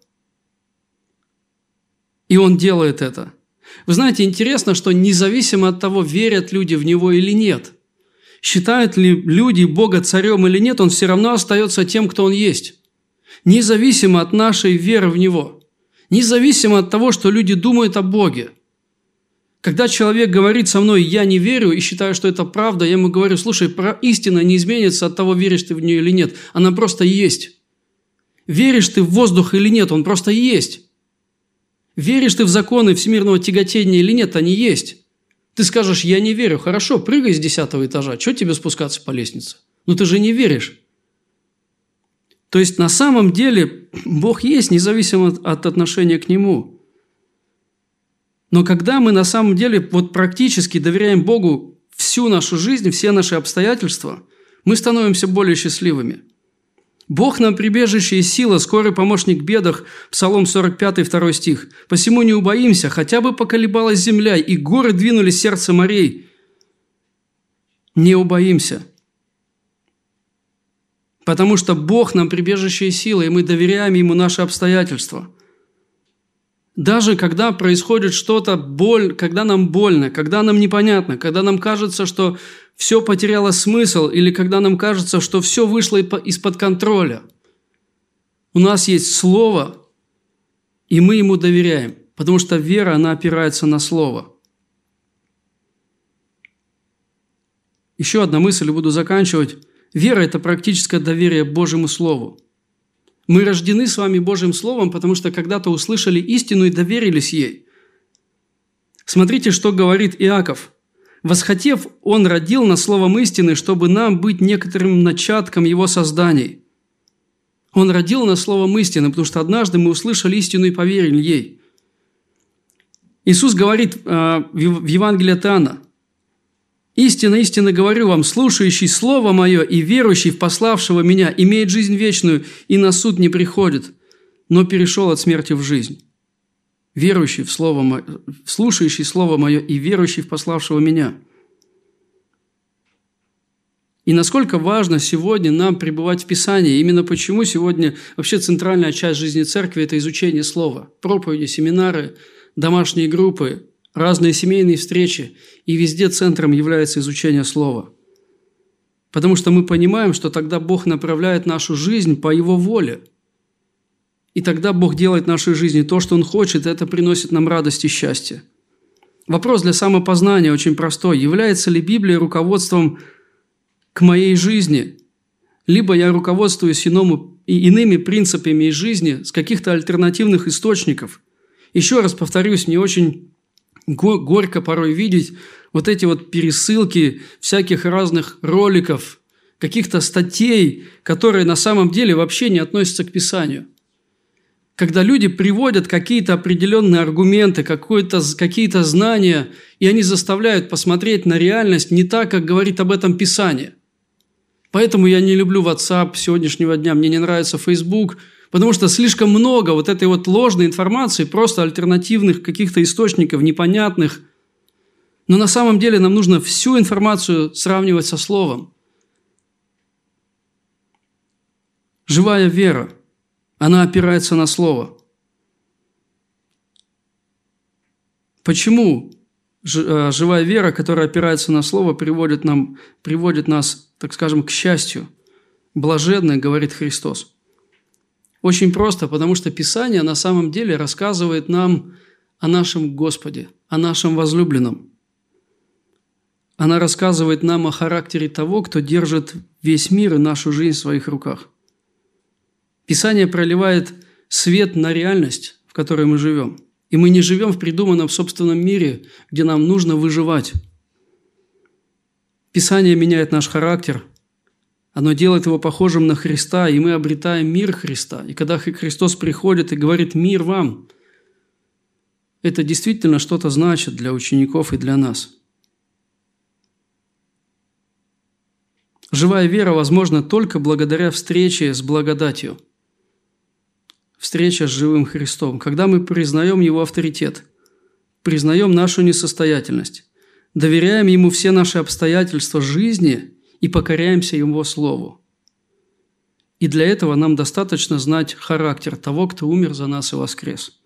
И Он делает это – вы знаете, интересно, что независимо от того, верят люди в Него или нет, считают ли люди Бога царем или нет, Он все равно остается тем, кто Он есть. Независимо от нашей веры в Него. Независимо от того, что люди думают о Боге. Когда человек говорит со мной, я не верю и считаю, что это правда, я ему говорю, слушай, истина не изменится от того, веришь ты в нее или нет. Она просто есть. Веришь ты в воздух или нет, он просто есть. Веришь ты в законы всемирного тяготения или нет, они есть. Ты скажешь, я не верю. Хорошо, прыгай с десятого этажа. Что тебе спускаться по лестнице? Ну ты же не веришь. То есть на самом деле Бог есть, независимо от отношения к Нему. Но когда мы на самом деле вот практически доверяем Богу всю нашу жизнь, все наши обстоятельства, мы становимся более счастливыми. Бог нам прибежище и сила, скорый помощник в бедах, Псалом 45, 2 стих. «Посему не убоимся, хотя бы поколебалась земля, и горы двинули сердце морей». Не убоимся – Потому что Бог нам прибежище и сила, и мы доверяем Ему наши обстоятельства. Даже когда происходит что-то, боль, когда нам больно, когда нам непонятно, когда нам кажется, что все потеряло смысл, или когда нам кажется, что все вышло из-под контроля, у нас есть Слово, и мы Ему доверяем, потому что вера, она опирается на Слово. Еще одна мысль, и буду заканчивать. Вера – это практическое доверие Божьему Слову. Мы рождены с вами Божьим Словом, потому что когда-то услышали истину и доверились ей. Смотрите, что говорит Иаков. «Восхотев, он родил на словом истины, чтобы нам быть некоторым начатком его созданий». Он родил на словом истины, потому что однажды мы услышали истину и поверили ей. Иисус говорит э, в Евангелии от Иоанна, Истинно, истинно говорю вам, слушающий Слово Мое и верующий в пославшего Меня имеет жизнь вечную и на суд не приходит, но перешел от смерти в жизнь. Верующий в Слово Мое, слушающий Слово Мое и верующий в пославшего Меня. И насколько важно сегодня нам пребывать в Писании. Именно почему сегодня вообще центральная часть жизни церкви – это изучение Слова. Проповеди, семинары, домашние группы, разные семейные встречи, и везде центром является изучение Слова. Потому что мы понимаем, что тогда Бог направляет нашу жизнь по Его воле. И тогда Бог делает в нашей жизни то, что Он хочет, и это приносит нам радость и счастье. Вопрос для самопознания очень простой. Является ли Библия руководством к моей жизни? Либо я руководствуюсь иному, иными принципами из жизни с каких-то альтернативных источников. Еще раз повторюсь, мне очень горько порой видеть вот эти вот пересылки всяких разных роликов, каких-то статей, которые на самом деле вообще не относятся к Писанию. Когда люди приводят какие-то определенные аргументы, какие-то знания, и они заставляют посмотреть на реальность не так, как говорит об этом Писание. Поэтому я не люблю WhatsApp сегодняшнего дня, мне не нравится Facebook – Потому что слишком много вот этой вот ложной информации, просто альтернативных каких-то источников, непонятных. Но на самом деле нам нужно всю информацию сравнивать со Словом. Живая вера, она опирается на Слово. Почему э, живая вера, которая опирается на Слово, приводит, нам, приводит нас, так скажем, к счастью? Блаженный, говорит Христос – очень просто, потому что Писание на самом деле рассказывает нам о нашем Господе, о нашем возлюбленном. Она рассказывает нам о характере того, кто держит весь мир и нашу жизнь в своих руках. Писание проливает свет на реальность, в которой мы живем. И мы не живем в придуманном собственном мире, где нам нужно выживать. Писание меняет наш характер – оно делает его похожим на Христа, и мы обретаем мир Христа. И когда Христос приходит и говорит «мир вам», это действительно что-то значит для учеников и для нас. Живая вера возможна только благодаря встрече с благодатью. Встреча с живым Христом, когда мы признаем Его авторитет, признаем нашу несостоятельность, доверяем Ему все наши обстоятельства жизни – и покоряемся Его Слову. И для этого нам достаточно знать характер того, кто умер за нас и воскрес.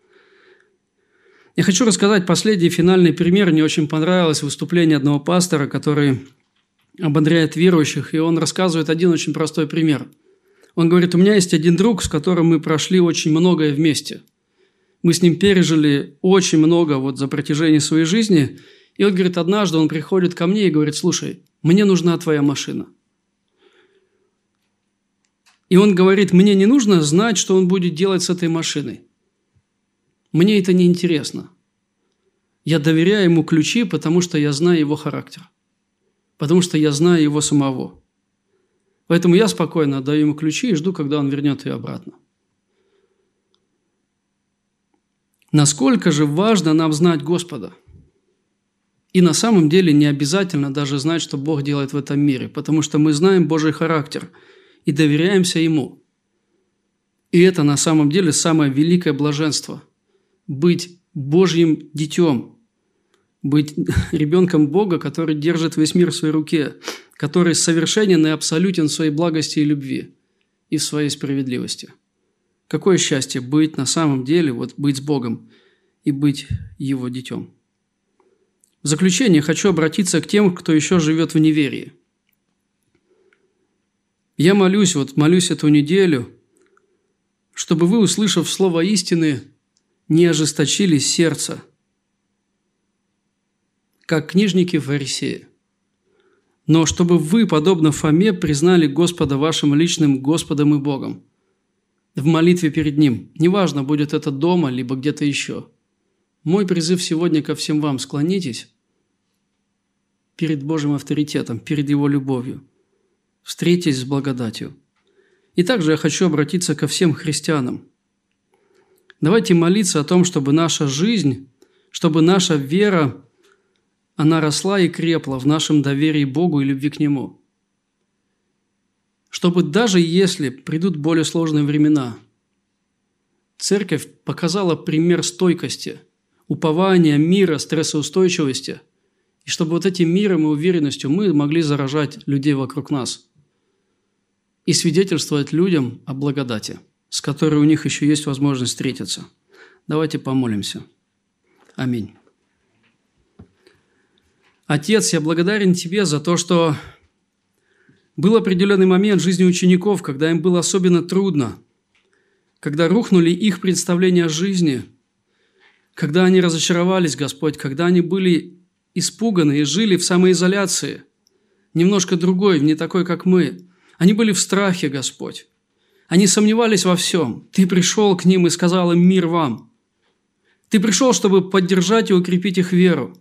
Я хочу рассказать последний финальный пример. Мне очень понравилось выступление одного пастора, который ободряет верующих, и он рассказывает один очень простой пример. Он говорит, у меня есть один друг, с которым мы прошли очень многое вместе. Мы с ним пережили очень много вот за протяжении своей жизни. И он говорит, однажды он приходит ко мне и говорит, слушай, мне нужна твоя машина. И он говорит, мне не нужно знать, что он будет делать с этой машиной. Мне это не интересно. Я доверяю ему ключи, потому что я знаю его характер. Потому что я знаю его самого. Поэтому я спокойно отдаю ему ключи и жду, когда он вернет ее обратно. Насколько же важно нам знать Господа? И на самом деле не обязательно даже знать, что Бог делает в этом мире, потому что мы знаем Божий характер и доверяемся Ему. И это на самом деле самое великое блаженство – быть Божьим детем, быть ребенком Бога, который держит весь мир в своей руке, который совершенен и абсолютен в своей благости и любви и в своей справедливости. Какое счастье быть на самом деле, вот быть с Богом и быть Его детем. В заключение хочу обратиться к тем, кто еще живет в неверии. Я молюсь, вот молюсь эту неделю, чтобы вы, услышав слово истины, не ожесточили сердце – как книжники фарисеи. Но чтобы вы, подобно Фоме, признали Господа вашим личным Господом и Богом в молитве перед Ним. Неважно, будет это дома, либо где-то еще. Мой призыв сегодня ко всем вам – склонитесь перед Божьим авторитетом, перед Его любовью. Встретитесь с благодатью. И также я хочу обратиться ко всем христианам. Давайте молиться о том, чтобы наша жизнь, чтобы наша вера она росла и крепла в нашем доверии Богу и любви к Нему. Чтобы даже если придут более сложные времена, церковь показала пример стойкости, упования, мира, стрессоустойчивости, и чтобы вот этим миром и уверенностью мы могли заражать людей вокруг нас и свидетельствовать людям о благодати, с которой у них еще есть возможность встретиться. Давайте помолимся. Аминь. Отец, я благодарен Тебе за то, что был определенный момент в жизни учеников, когда им было особенно трудно, когда рухнули их представления о жизни, когда они разочаровались, Господь, когда они были испуганы и жили в самоизоляции, немножко другой, не такой, как мы. Они были в страхе, Господь. Они сомневались во всем. Ты пришел к ним и сказал им «Мир вам». Ты пришел, чтобы поддержать и укрепить их веру.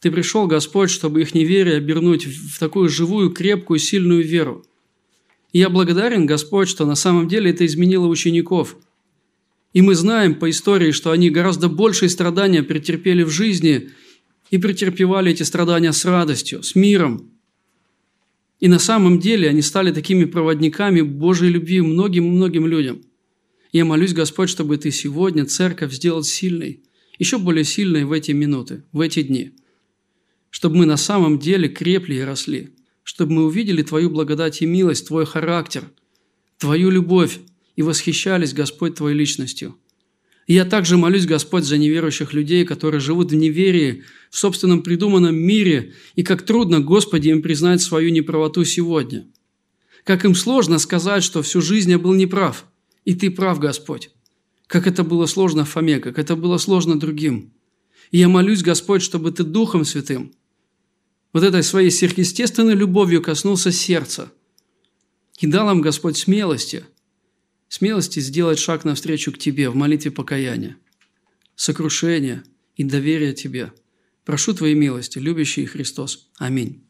Ты пришел, Господь, чтобы их неверие обернуть в такую живую, крепкую, сильную веру. И я благодарен, Господь, что на самом деле это изменило учеников. И мы знаем по истории, что они гораздо большие страдания претерпели в жизни и претерпевали эти страдания с радостью, с миром. И на самом деле они стали такими проводниками Божьей любви многим-многим людям. Я молюсь, Господь, чтобы Ты сегодня церковь сделал сильной, еще более сильной в эти минуты, в эти дни – чтобы мы на самом деле крепли и росли, чтобы мы увидели Твою благодать и милость, Твой характер, Твою любовь и восхищались, Господь, Твоей личностью. И я также молюсь, Господь, за неверующих людей, которые живут в неверии, в собственном придуманном мире, и как трудно, Господи, им признать свою неправоту сегодня. Как им сложно сказать, что всю жизнь я был неправ, и Ты прав, Господь. Как это было сложно Фоме, как это было сложно другим. И я молюсь, Господь, чтобы Ты Духом Святым – вот этой своей сверхъестественной любовью коснулся сердца. И дал им Господь смелости, смелости сделать шаг навстречу к Тебе в молитве покаяния, сокрушения и доверия Тебе. Прошу Твоей милости, любящий Христос. Аминь.